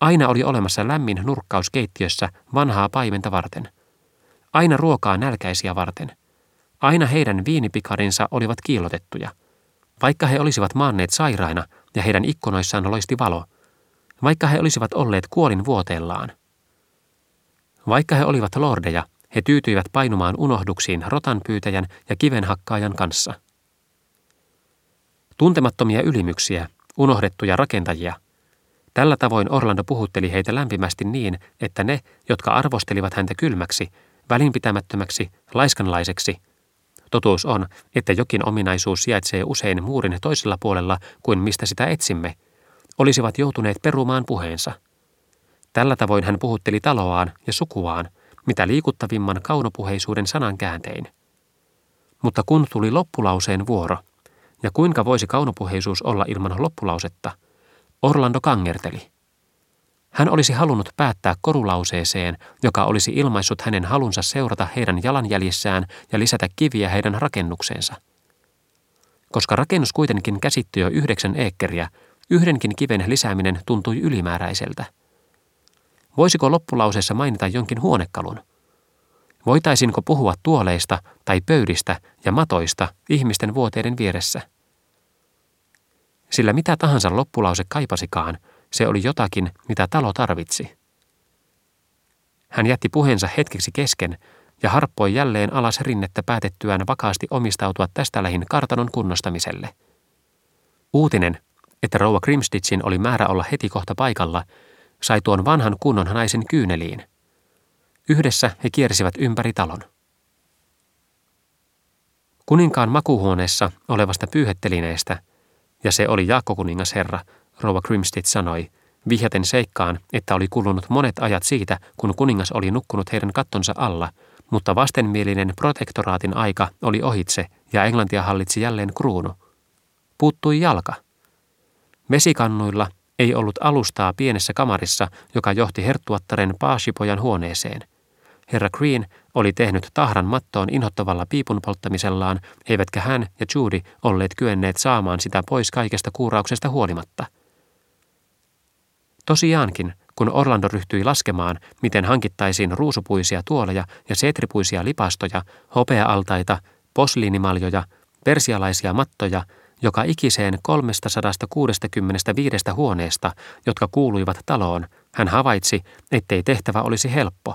Aina oli olemassa lämmin nurkkaus keittiössä vanhaa paimenta varten. Aina ruokaa nälkäisiä varten. Aina heidän viinipikarinsa olivat kiillotettuja. Vaikka he olisivat maanneet sairaina ja heidän ikkunoissaan loisti valo. Vaikka he olisivat olleet kuolin vuoteellaan – vaikka he olivat lordeja, he tyytyivät painumaan unohduksiin rotanpyytäjän ja kivenhakkaajan kanssa. Tuntemattomia ylimyksiä, unohdettuja rakentajia. Tällä tavoin Orlando puhutteli heitä lämpimästi niin, että ne, jotka arvostelivat häntä kylmäksi, välinpitämättömäksi, laiskanlaiseksi, Totuus on, että jokin ominaisuus sijaitsee usein muurin toisella puolella kuin mistä sitä etsimme, olisivat joutuneet perumaan puheensa – Tällä tavoin hän puhutteli taloaan ja sukuaan, mitä liikuttavimman kaunopuheisuuden sanan kääntein. Mutta kun tuli loppulauseen vuoro, ja kuinka voisi kaunopuheisuus olla ilman loppulausetta, Orlando kangerteli. Hän olisi halunnut päättää korulauseeseen, joka olisi ilmaissut hänen halunsa seurata heidän jalanjäljissään ja lisätä kiviä heidän rakennukseensa. Koska rakennus kuitenkin käsitti jo yhdeksän eekkeriä, yhdenkin kiven lisääminen tuntui ylimääräiseltä – Voisiko loppulauseessa mainita jonkin huonekalun? Voitaisinko puhua tuoleista tai pöydistä ja matoista ihmisten vuoteiden vieressä? Sillä mitä tahansa loppulause kaipasikaan, se oli jotakin, mitä talo tarvitsi. Hän jätti puheensa hetkeksi kesken ja harppoi jälleen alas rinnettä päätettyään vakaasti omistautua tästä lähin kartanon kunnostamiselle. Uutinen, että rouva Grimstitchin oli määrä olla heti kohta paikalla – sai tuon vanhan kunnon naisen kyyneliin. Yhdessä he kiersivät ympäri talon. Kuninkaan makuhuoneessa olevasta pyyhettelineestä, ja se oli Jaakko kuningas herra, rouva Grimstead sanoi, vihjaten seikkaan, että oli kulunut monet ajat siitä, kun kuningas oli nukkunut heidän kattonsa alla, mutta vastenmielinen protektoraatin aika oli ohitse ja Englantia hallitsi jälleen kruunu. Puuttui jalka. Vesikannuilla ei ollut alustaa pienessä kamarissa, joka johti herttuattaren paasipojan huoneeseen. Herra Green oli tehnyt tahran mattoon inhottavalla piipun polttamisellaan, eivätkä hän ja Judy olleet kyenneet saamaan sitä pois kaikesta kuurauksesta huolimatta. Tosiaankin, kun Orlando ryhtyi laskemaan, miten hankittaisiin ruusupuisia tuoleja ja setripuisia lipastoja, hopeaaltaita, posliinimaljoja, persialaisia mattoja, joka ikiseen 365 huoneesta, jotka kuuluivat taloon, hän havaitsi, ettei tehtävä olisi helppo.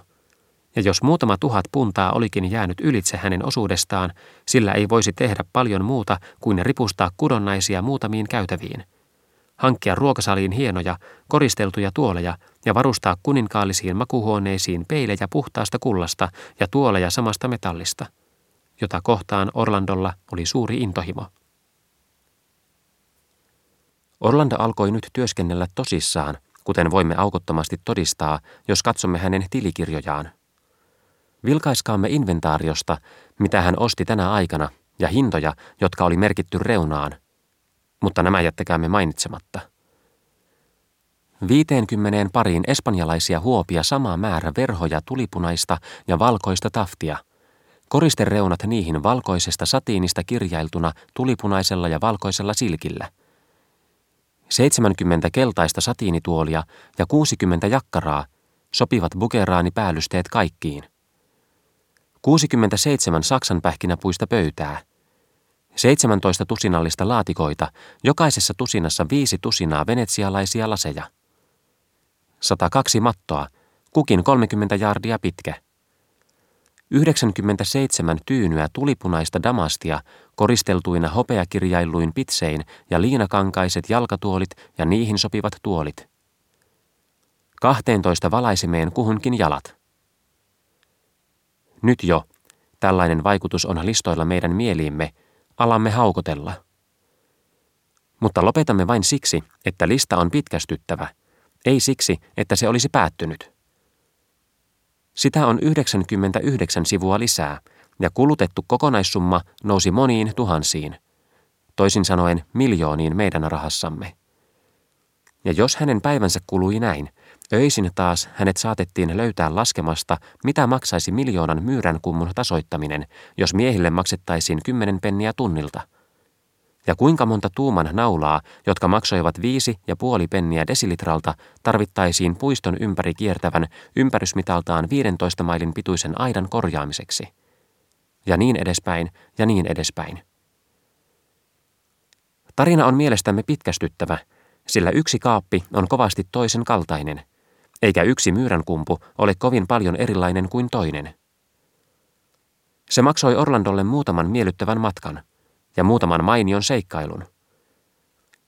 Ja jos muutama tuhat puntaa olikin jäänyt ylitse hänen osuudestaan, sillä ei voisi tehdä paljon muuta kuin ripustaa kudonnaisia muutamiin käytäviin. Hankkia ruokasaliin hienoja, koristeltuja tuoleja ja varustaa kuninkaallisiin makuhuoneisiin peilejä puhtaasta kullasta ja tuoleja samasta metallista, jota kohtaan Orlandolla oli suuri intohimo. Orlando alkoi nyt työskennellä tosissaan, kuten voimme aukottomasti todistaa, jos katsomme hänen tilikirjojaan. Vilkaiskaamme inventaariosta, mitä hän osti tänä aikana, ja hintoja, jotka oli merkitty reunaan. Mutta nämä jättäkäämme mainitsematta. Viiteenkymmeneen pariin espanjalaisia huopia sama määrä verhoja tulipunaista ja valkoista taftia. Koristereunat niihin valkoisesta satiinista kirjailtuna tulipunaisella ja valkoisella silkillä – 70 keltaista satiinituolia ja 60 jakkaraa sopivat bukeraani päällysteet kaikkiin. 67 saksan pähkinäpuista pöytää. 17 tusinallista laatikoita, jokaisessa tusinassa viisi tusinaa venetsialaisia laseja. 102 mattoa, kukin 30 jardia pitkä. 97 tyynyä tulipunaista damastia koristeltuina hopeakirjailuin pitsein ja liinakankaiset jalkatuolit ja niihin sopivat tuolit. 12 valaisimeen kuhunkin jalat. Nyt jo, tällainen vaikutus on listoilla meidän mieliimme, alamme haukotella. Mutta lopetamme vain siksi, että lista on pitkästyttävä, ei siksi, että se olisi päättynyt. Sitä on 99 sivua lisää, ja kulutettu kokonaissumma nousi moniin tuhansiin, toisin sanoen miljooniin meidän rahassamme. Ja jos hänen päivänsä kului näin, öisin taas hänet saatettiin löytää laskemasta, mitä maksaisi miljoonan myyrän kummun tasoittaminen, jos miehille maksettaisiin kymmenen penniä tunnilta – ja kuinka monta tuuman naulaa, jotka maksoivat viisi ja puoli penniä desilitralta, tarvittaisiin puiston ympäri kiertävän ympärysmitaltaan 15 mailin pituisen aidan korjaamiseksi. Ja niin edespäin, ja niin edespäin. Tarina on mielestämme pitkästyttävä, sillä yksi kaappi on kovasti toisen kaltainen, eikä yksi myyränkumpu ole kovin paljon erilainen kuin toinen. Se maksoi Orlandolle muutaman miellyttävän matkan – ja muutaman mainion seikkailun.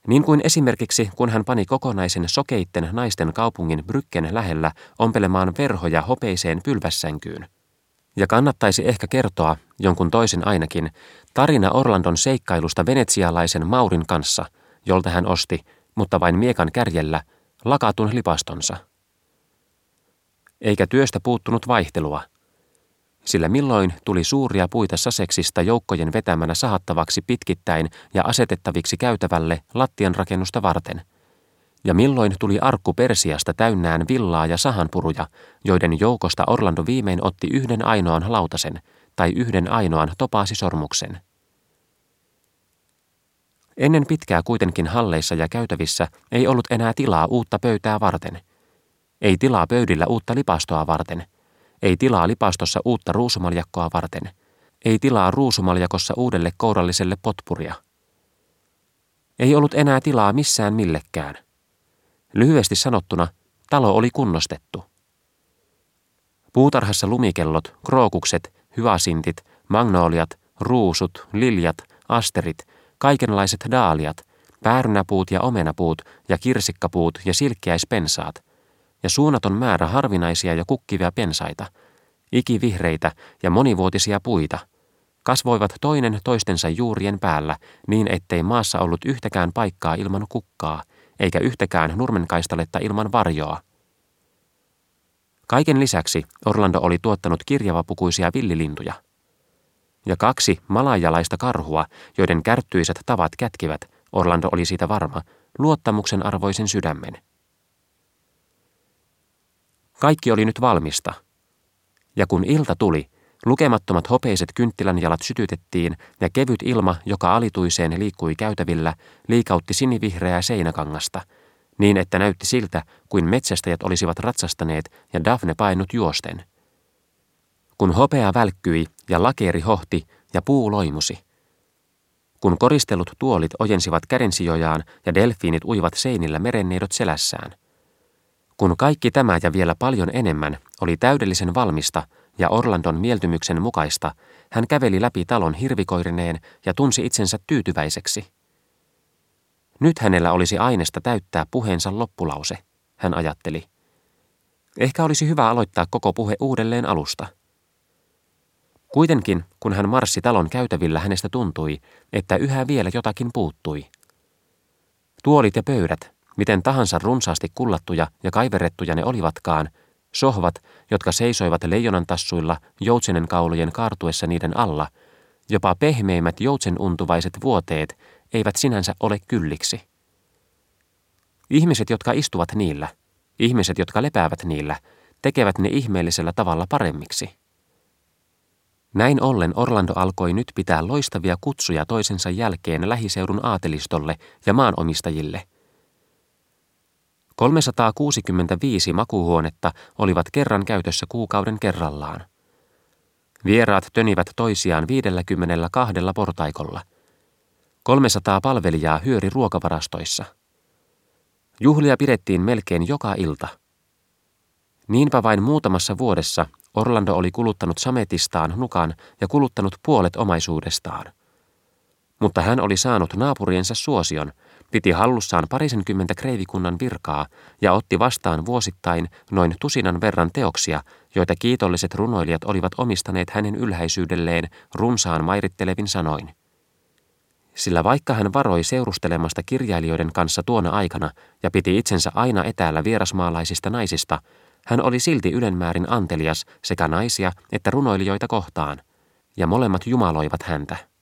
Niin kuin esimerkiksi, kun hän pani kokonaisen sokeitten naisten kaupungin Brykken lähellä ompelemaan verhoja hopeiseen pylvässänkyyn. Ja kannattaisi ehkä kertoa, jonkun toisen ainakin, tarina Orlandon seikkailusta venetsialaisen Maurin kanssa, jolta hän osti, mutta vain miekan kärjellä, lakatun lipastonsa. Eikä työstä puuttunut vaihtelua – sillä milloin tuli suuria puita Saseksista joukkojen vetämänä sahattavaksi pitkittäin ja asetettaviksi käytävälle lattian rakennusta varten. Ja milloin tuli arkku Persiasta täynnään villaa ja sahanpuruja, joiden joukosta Orlando viimein otti yhden ainoan lautasen tai yhden ainoan topaasisormuksen. Ennen pitkää kuitenkin halleissa ja käytävissä ei ollut enää tilaa uutta pöytää varten. Ei tilaa pöydillä uutta lipastoa varten – ei tilaa lipastossa uutta ruusumaljakkoa varten. Ei tilaa ruusumaljakossa uudelle kouralliselle potpuria. Ei ollut enää tilaa missään millekään. Lyhyesti sanottuna, talo oli kunnostettu. Puutarhassa lumikellot, krookukset, hyasintit, magnoliat, ruusut, liljat, asterit, kaikenlaiset daaliat, päärynäpuut ja omenapuut ja kirsikkapuut ja silkkiäispensaat – ja suunnaton määrä harvinaisia ja kukkivia pensaita, ikivihreitä ja monivuotisia puita, kasvoivat toinen toistensa juurien päällä niin, ettei maassa ollut yhtäkään paikkaa ilman kukkaa, eikä yhtäkään nurmenkaistaletta ilman varjoa. Kaiken lisäksi Orlando oli tuottanut kirjavapukuisia villilintuja. Ja kaksi malajalaista karhua, joiden kärttyiset tavat kätkivät, Orlando oli siitä varma, luottamuksen arvoisen sydämen. Kaikki oli nyt valmista. Ja kun ilta tuli, lukemattomat hopeiset kynttilänjalat sytytettiin ja kevyt ilma, joka alituiseen liikkui käytävillä, liikautti sinivihreää seinäkangasta, niin että näytti siltä, kuin metsästäjät olisivat ratsastaneet ja Daphne painut juosten. Kun hopea välkkyi ja lakeeri hohti ja puu loimusi. Kun koristellut tuolit ojensivat kädensijojaan ja delfiinit uivat seinillä merenneidot selässään – kun kaikki tämä ja vielä paljon enemmän oli täydellisen valmista ja Orlandon mieltymyksen mukaista, hän käveli läpi talon hirvikoirineen ja tunsi itsensä tyytyväiseksi. Nyt hänellä olisi aineesta täyttää puheensa loppulause, hän ajatteli. Ehkä olisi hyvä aloittaa koko puhe uudelleen alusta. Kuitenkin, kun hän marssi talon käytävillä, hänestä tuntui, että yhä vielä jotakin puuttui. Tuolit ja pöydät, Miten tahansa runsaasti kullattuja ja kaiverrettuja ne olivatkaan, sohvat, jotka seisoivat leijonan tassuilla joutsenen kaulujen kaartuessa niiden alla, jopa pehmeimmät joutsenuntuvaiset vuoteet eivät sinänsä ole kylliksi. Ihmiset, jotka istuvat niillä, ihmiset, jotka lepäävät niillä, tekevät ne ihmeellisellä tavalla paremmiksi. Näin ollen Orlando alkoi nyt pitää loistavia kutsuja toisensa jälkeen lähiseudun aatelistolle ja maanomistajille – 365 makuuhuonetta olivat kerran käytössä kuukauden kerrallaan. Vieraat tönivät toisiaan 52 portaikolla. 300 palvelijaa hyöri ruokavarastoissa. Juhlia pidettiin melkein joka ilta. Niinpä vain muutamassa vuodessa Orlando oli kuluttanut sametistaan nukan ja kuluttanut puolet omaisuudestaan. Mutta hän oli saanut naapuriensa suosion – piti hallussaan parisenkymmentä kreivikunnan virkaa ja otti vastaan vuosittain noin tusinan verran teoksia, joita kiitolliset runoilijat olivat omistaneet hänen ylhäisyydelleen runsaan mairittelevin sanoin. Sillä vaikka hän varoi seurustelemasta kirjailijoiden kanssa tuona aikana ja piti itsensä aina etäällä vierasmaalaisista naisista, hän oli silti ylenmäärin antelias sekä naisia että runoilijoita kohtaan, ja molemmat jumaloivat häntä.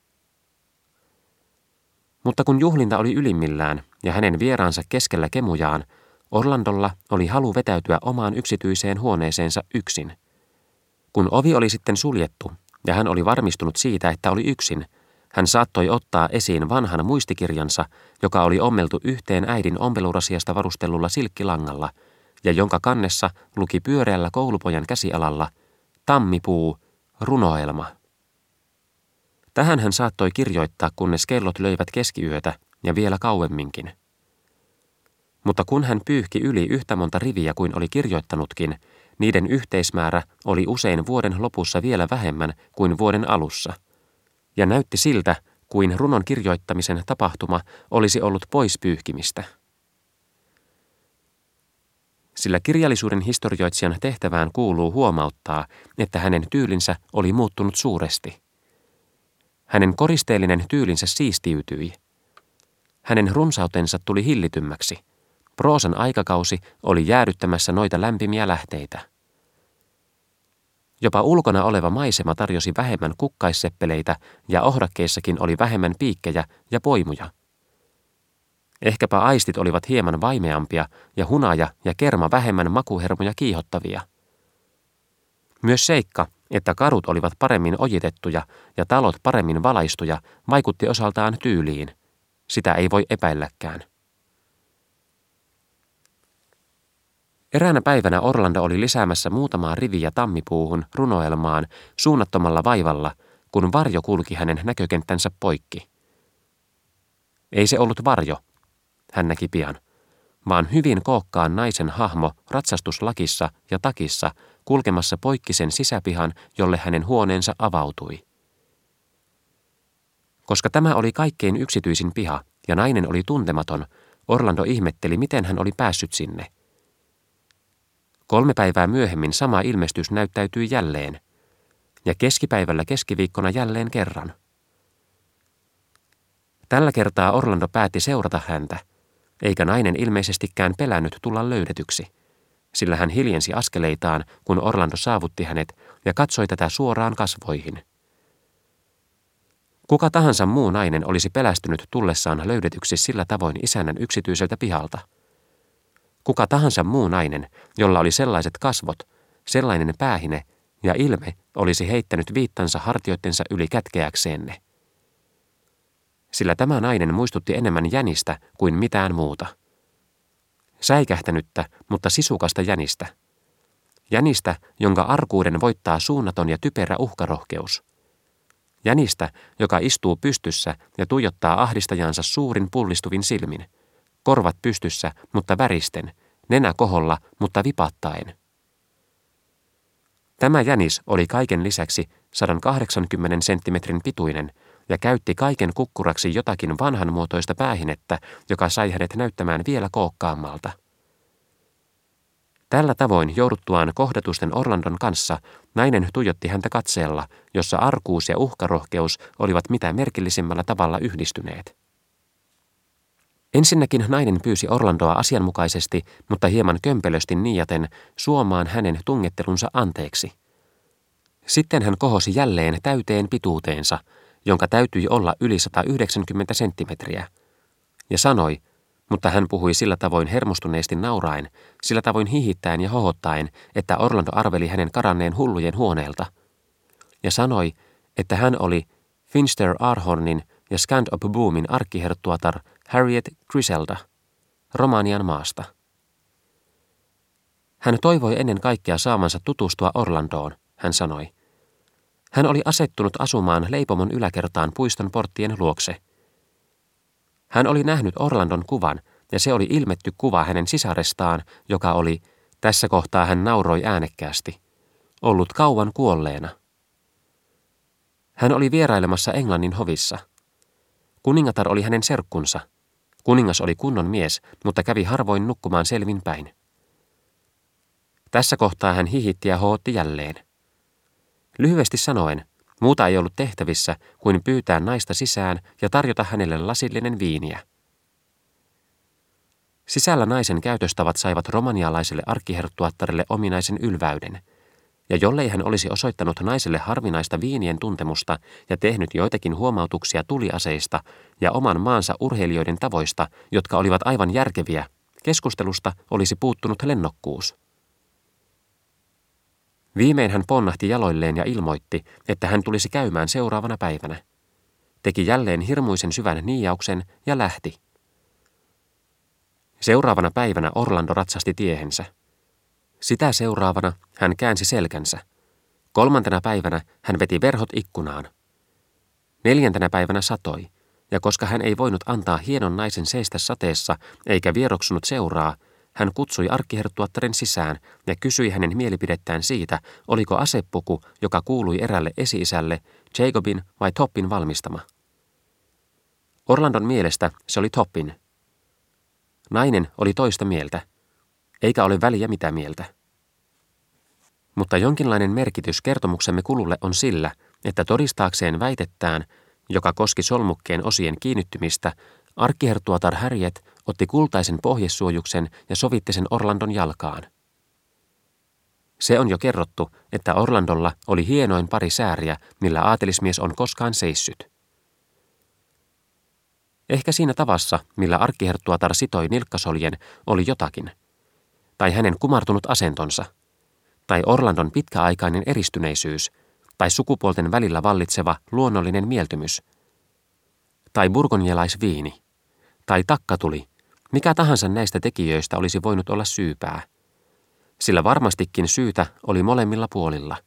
Mutta kun juhlinta oli ylimmillään ja hänen vieraansa keskellä kemujaan, Orlandolla oli halu vetäytyä omaan yksityiseen huoneeseensa yksin. Kun ovi oli sitten suljettu ja hän oli varmistunut siitä, että oli yksin, hän saattoi ottaa esiin vanhan muistikirjansa, joka oli ommeltu yhteen äidin ompelurasiasta varustellulla silkkilangalla ja jonka kannessa luki pyöreällä koulupojan käsialalla Tammipuu, runoelma. Tähän hän saattoi kirjoittaa, kunnes kellot löivät keskiyötä ja vielä kauemminkin. Mutta kun hän pyyhki yli yhtä monta riviä kuin oli kirjoittanutkin, niiden yhteismäärä oli usein vuoden lopussa vielä vähemmän kuin vuoden alussa. Ja näytti siltä, kuin runon kirjoittamisen tapahtuma olisi ollut pois pyyhkimistä. Sillä kirjallisuuden historioitsijan tehtävään kuuluu huomauttaa, että hänen tyylinsä oli muuttunut suuresti. Hänen koristeellinen tyylinsä siistiytyi. Hänen runsautensa tuli hillitymmäksi. Proosan aikakausi oli jäädyttämässä noita lämpimiä lähteitä. Jopa ulkona oleva maisema tarjosi vähemmän kukkaisseppeleitä ja ohrakkeissakin oli vähemmän piikkejä ja poimuja. Ehkäpä aistit olivat hieman vaimeampia ja hunaja ja kerma vähemmän makuhermoja kiihottavia. Myös seikka, että kadut olivat paremmin ojitettuja ja talot paremmin valaistuja, vaikutti osaltaan tyyliin. Sitä ei voi epäilläkään. Eräänä päivänä Orlando oli lisäämässä muutamaa riviä tammipuuhun runoelmaan suunnattomalla vaivalla, kun varjo kulki hänen näkökenttänsä poikki. Ei se ollut varjo, hän näki pian, vaan hyvin kookkaan naisen hahmo ratsastuslakissa ja takissa – kulkemassa poikki sen sisäpihan, jolle hänen huoneensa avautui. Koska tämä oli kaikkein yksityisin piha ja nainen oli tuntematon, Orlando ihmetteli, miten hän oli päässyt sinne. Kolme päivää myöhemmin sama ilmestys näyttäytyi jälleen. ja keskipäivällä keskiviikkona jälleen kerran. Tällä kertaa Orlando päätti seurata häntä, eikä nainen ilmeisestikään pelännyt tulla löydetyksi, sillä hän hiljensi askeleitaan, kun Orlando saavutti hänet ja katsoi tätä suoraan kasvoihin. Kuka tahansa muu nainen olisi pelästynyt tullessaan löydetyksi sillä tavoin isännän yksityiseltä pihalta. Kuka tahansa muu nainen, jolla oli sellaiset kasvot, sellainen päähine ja ilme, olisi heittänyt viittansa hartioittensa yli kätkeäkseenne sillä tämä nainen muistutti enemmän jänistä kuin mitään muuta. Säikähtänyttä, mutta sisukasta jänistä. Jänistä, jonka arkuuden voittaa suunnaton ja typerä uhkarohkeus. Jänistä, joka istuu pystyssä ja tuijottaa ahdistajansa suurin pullistuvin silmin. Korvat pystyssä, mutta väristen, nenä koholla, mutta vipattaen. Tämä jänis oli kaiken lisäksi 180 senttimetrin pituinen ja käytti kaiken kukkuraksi jotakin vanhanmuotoista päähinettä, joka sai hänet näyttämään vielä kookkaammalta. Tällä tavoin jouduttuaan kohdatusten Orlandon kanssa nainen tuijotti häntä katseella, jossa arkuus ja uhkarohkeus olivat mitä merkillisimmällä tavalla yhdistyneet. Ensinnäkin nainen pyysi Orlandoa asianmukaisesti, mutta hieman kömpelösti niijaten, suomaan hänen tungettelunsa anteeksi. Sitten hän kohosi jälleen täyteen pituuteensa – jonka täytyi olla yli 190 senttimetriä, ja sanoi, mutta hän puhui sillä tavoin hermostuneesti nauraen, sillä tavoin hihittäen ja hohottaen, että Orlando arveli hänen karanneen hullujen huoneelta. Ja sanoi, että hän oli Finster Arhornin ja Scand of Boomin arkkiherttuatar Harriet Griselda, Romanian maasta. Hän toivoi ennen kaikkea saamansa tutustua Orlandoon, hän sanoi – hän oli asettunut asumaan leipomon yläkertaan puiston porttien luokse. Hän oli nähnyt Orlandon kuvan, ja se oli ilmetty kuva hänen sisarestaan, joka oli, tässä kohtaa hän nauroi äänekkäästi, ollut kauan kuolleena. Hän oli vierailemassa Englannin hovissa. Kuningatar oli hänen serkkunsa. Kuningas oli kunnon mies, mutta kävi harvoin nukkumaan selvin päin. Tässä kohtaa hän hihitti ja hootti jälleen. Lyhyesti sanoen, muuta ei ollut tehtävissä kuin pyytää naista sisään ja tarjota hänelle lasillinen viiniä. Sisällä naisen käytöstavat saivat romanialaiselle arkkiherttuattarelle ominaisen ylväyden, ja jollei hän olisi osoittanut naiselle harvinaista viinien tuntemusta ja tehnyt joitakin huomautuksia tuliaseista ja oman maansa urheilijoiden tavoista, jotka olivat aivan järkeviä, keskustelusta olisi puuttunut lennokkuus. Viimein hän ponnahti jaloilleen ja ilmoitti, että hän tulisi käymään seuraavana päivänä. Teki jälleen hirmuisen syvän niijauksen ja lähti. Seuraavana päivänä Orlando ratsasti tiehensä. Sitä seuraavana hän käänsi selkänsä. Kolmantena päivänä hän veti verhot ikkunaan. Neljäntenä päivänä satoi, ja koska hän ei voinut antaa hienon naisen seistä sateessa eikä vieroksunut seuraa, hän kutsui arkkiherttuattaren sisään ja kysyi hänen mielipidettään siitä, oliko asepuku, joka kuului erälle esi-isälle, Jacobin vai Toppin valmistama. Orlandon mielestä se oli Toppin. Nainen oli toista mieltä, eikä ole väliä mitä mieltä. Mutta jonkinlainen merkitys kertomuksemme kululle on sillä, että todistaakseen väitettään, joka koski solmukkeen osien kiinnittymistä, arkkiherttuatar Harriet otti kultaisen pohjessuojuksen ja sovitti sen Orlandon jalkaan. Se on jo kerrottu, että Orlandolla oli hienoin pari sääriä, millä aatelismies on koskaan seissyt. Ehkä siinä tavassa, millä arkkiherttuatar sitoi nilkkasoljen, oli jotakin. Tai hänen kumartunut asentonsa. Tai Orlandon pitkäaikainen eristyneisyys. Tai sukupuolten välillä vallitseva luonnollinen mieltymys. Tai burgonjalaisviini. Tai takkatuli, mikä tahansa näistä tekijöistä olisi voinut olla syypää. Sillä varmastikin syytä oli molemmilla puolilla.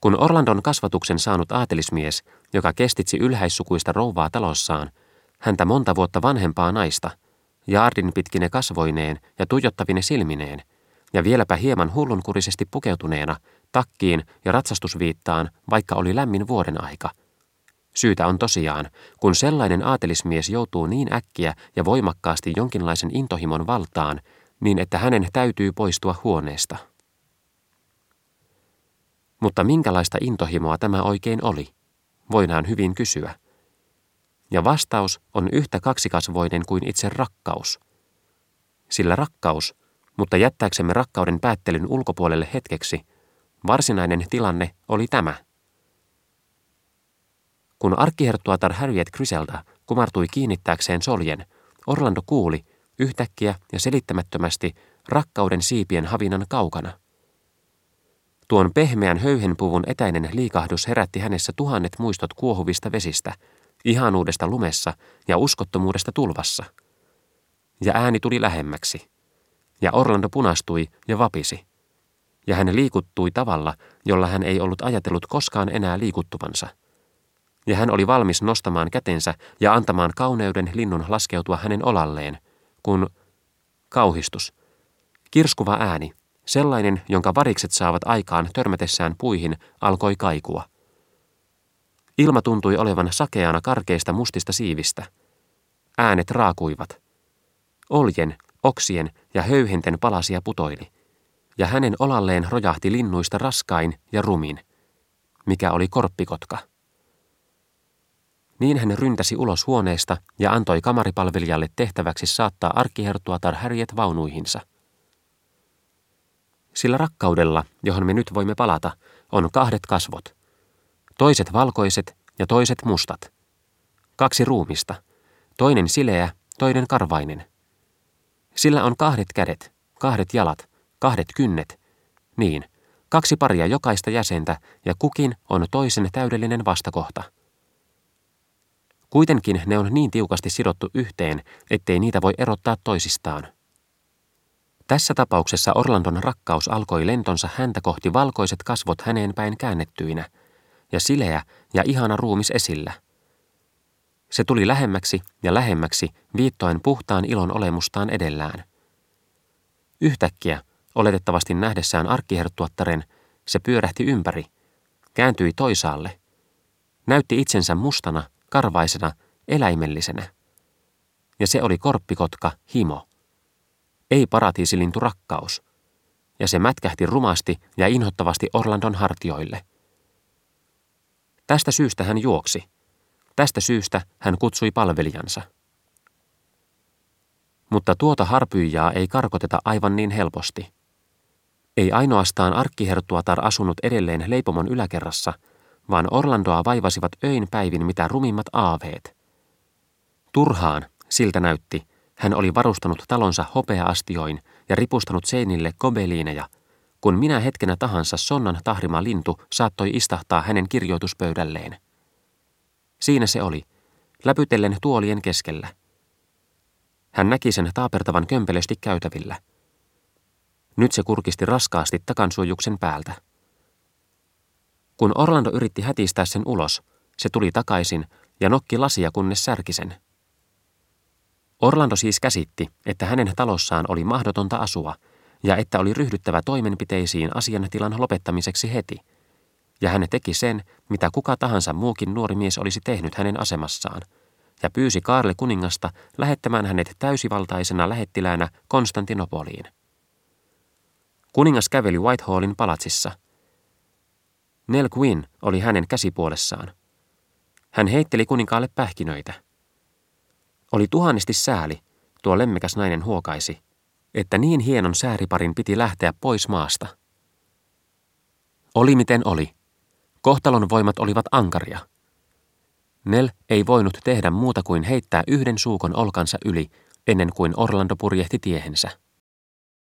Kun Orlandon kasvatuksen saanut aatelismies, joka kestitsi ylhäissukuista rouvaa talossaan, häntä monta vuotta vanhempaa naista, jaardin pitkine kasvoineen ja tuijottavine silmineen, ja vieläpä hieman hullunkurisesti pukeutuneena, takkiin ja ratsastusviittaan, vaikka oli lämmin vuoden aika – Syytä on tosiaan, kun sellainen aatelismies joutuu niin äkkiä ja voimakkaasti jonkinlaisen intohimon valtaan, niin että hänen täytyy poistua huoneesta. Mutta minkälaista intohimoa tämä oikein oli? Voidaan hyvin kysyä. Ja vastaus on yhtä kaksikasvoinen kuin itse rakkaus. Sillä rakkaus, mutta jättääksemme rakkauden päättelyn ulkopuolelle hetkeksi, varsinainen tilanne oli tämä. Kun arkkiherttuatar Harriet Griselda kumartui kiinnittääkseen soljen, Orlando kuuli, yhtäkkiä ja selittämättömästi, rakkauden siipien havinan kaukana. Tuon pehmeän höyhenpuvun etäinen liikahdus herätti hänessä tuhannet muistot kuohuvista vesistä, ihanuudesta lumessa ja uskottomuudesta tulvassa. Ja ääni tuli lähemmäksi. Ja Orlando punastui ja vapisi. Ja hän liikuttui tavalla, jolla hän ei ollut ajatellut koskaan enää liikuttuvansa. Ja hän oli valmis nostamaan kätensä ja antamaan kauneuden linnun laskeutua hänen olalleen, kun kauhistus, kirskuva ääni, Sellainen, jonka varikset saavat aikaan törmätessään puihin, alkoi kaikua. Ilma tuntui olevan sakeana karkeista mustista siivistä. Äänet raakuivat. Oljen, oksien ja höyhenten palasia putoili, ja hänen olalleen rojahti linnuista raskain ja rumin, mikä oli korppikotka. Niin hän ryntäsi ulos huoneesta ja antoi kamaripalvelijalle tehtäväksi saattaa arkkiherttuatar Harriet vaunuihinsa – sillä rakkaudella, johon me nyt voimme palata, on kahdet kasvot. Toiset valkoiset ja toiset mustat. Kaksi ruumista. Toinen sileä, toinen karvainen. Sillä on kahdet kädet, kahdet jalat, kahdet kynnet. Niin, kaksi paria jokaista jäsentä ja kukin on toisen täydellinen vastakohta. Kuitenkin ne on niin tiukasti sidottu yhteen, ettei niitä voi erottaa toisistaan. Tässä tapauksessa Orlandon rakkaus alkoi lentonsa häntä kohti valkoiset kasvot häneen päin käännettyinä, ja sileä ja ihana ruumis esillä. Se tuli lähemmäksi ja lähemmäksi viittoen puhtaan ilon olemustaan edellään. Yhtäkkiä, oletettavasti nähdessään arkkiherttuattaren, se pyörähti ympäri, kääntyi toisaalle, näytti itsensä mustana, karvaisena, eläimellisenä. Ja se oli korppikotka Himo ei paratiisilintu rakkaus, ja se mätkähti rumasti ja inhottavasti Orlandon hartioille. Tästä syystä hän juoksi. Tästä syystä hän kutsui palvelijansa. Mutta tuota harpyijaa ei karkoteta aivan niin helposti. Ei ainoastaan arkkiherttuatar asunut edelleen leipomon yläkerrassa, vaan Orlandoa vaivasivat öin päivin mitä rumimmat aaveet. Turhaan, siltä näytti, hän oli varustanut talonsa hopeaastioin ja ripustanut seinille kobeliineja, kun minä hetkenä tahansa sonnan tahrima lintu saattoi istahtaa hänen kirjoituspöydälleen. Siinä se oli, läpytellen tuolien keskellä. Hän näki sen taapertavan kömpelösti käytävillä. Nyt se kurkisti raskaasti takansuojuksen päältä. Kun Orlando yritti hätistää sen ulos, se tuli takaisin ja nokki lasia kunnes särki sen. Orlando siis käsitti, että hänen talossaan oli mahdotonta asua ja että oli ryhdyttävä toimenpiteisiin asiantilan lopettamiseksi heti. Ja hän teki sen, mitä kuka tahansa muukin nuori mies olisi tehnyt hänen asemassaan, ja pyysi Kaarle kuningasta lähettämään hänet täysivaltaisena lähettiläänä Konstantinopoliin. Kuningas käveli Whitehallin palatsissa. Nell Quinn oli hänen käsipuolessaan. Hän heitteli kuninkaalle pähkinöitä. Oli tuhannesti sääli, tuo lemmekäs nainen huokaisi, että niin hienon sääriparin piti lähteä pois maasta. Oli miten oli. Kohtalon voimat olivat ankaria. Nel ei voinut tehdä muuta kuin heittää yhden suukon olkansa yli, ennen kuin Orlando purjehti tiehensä.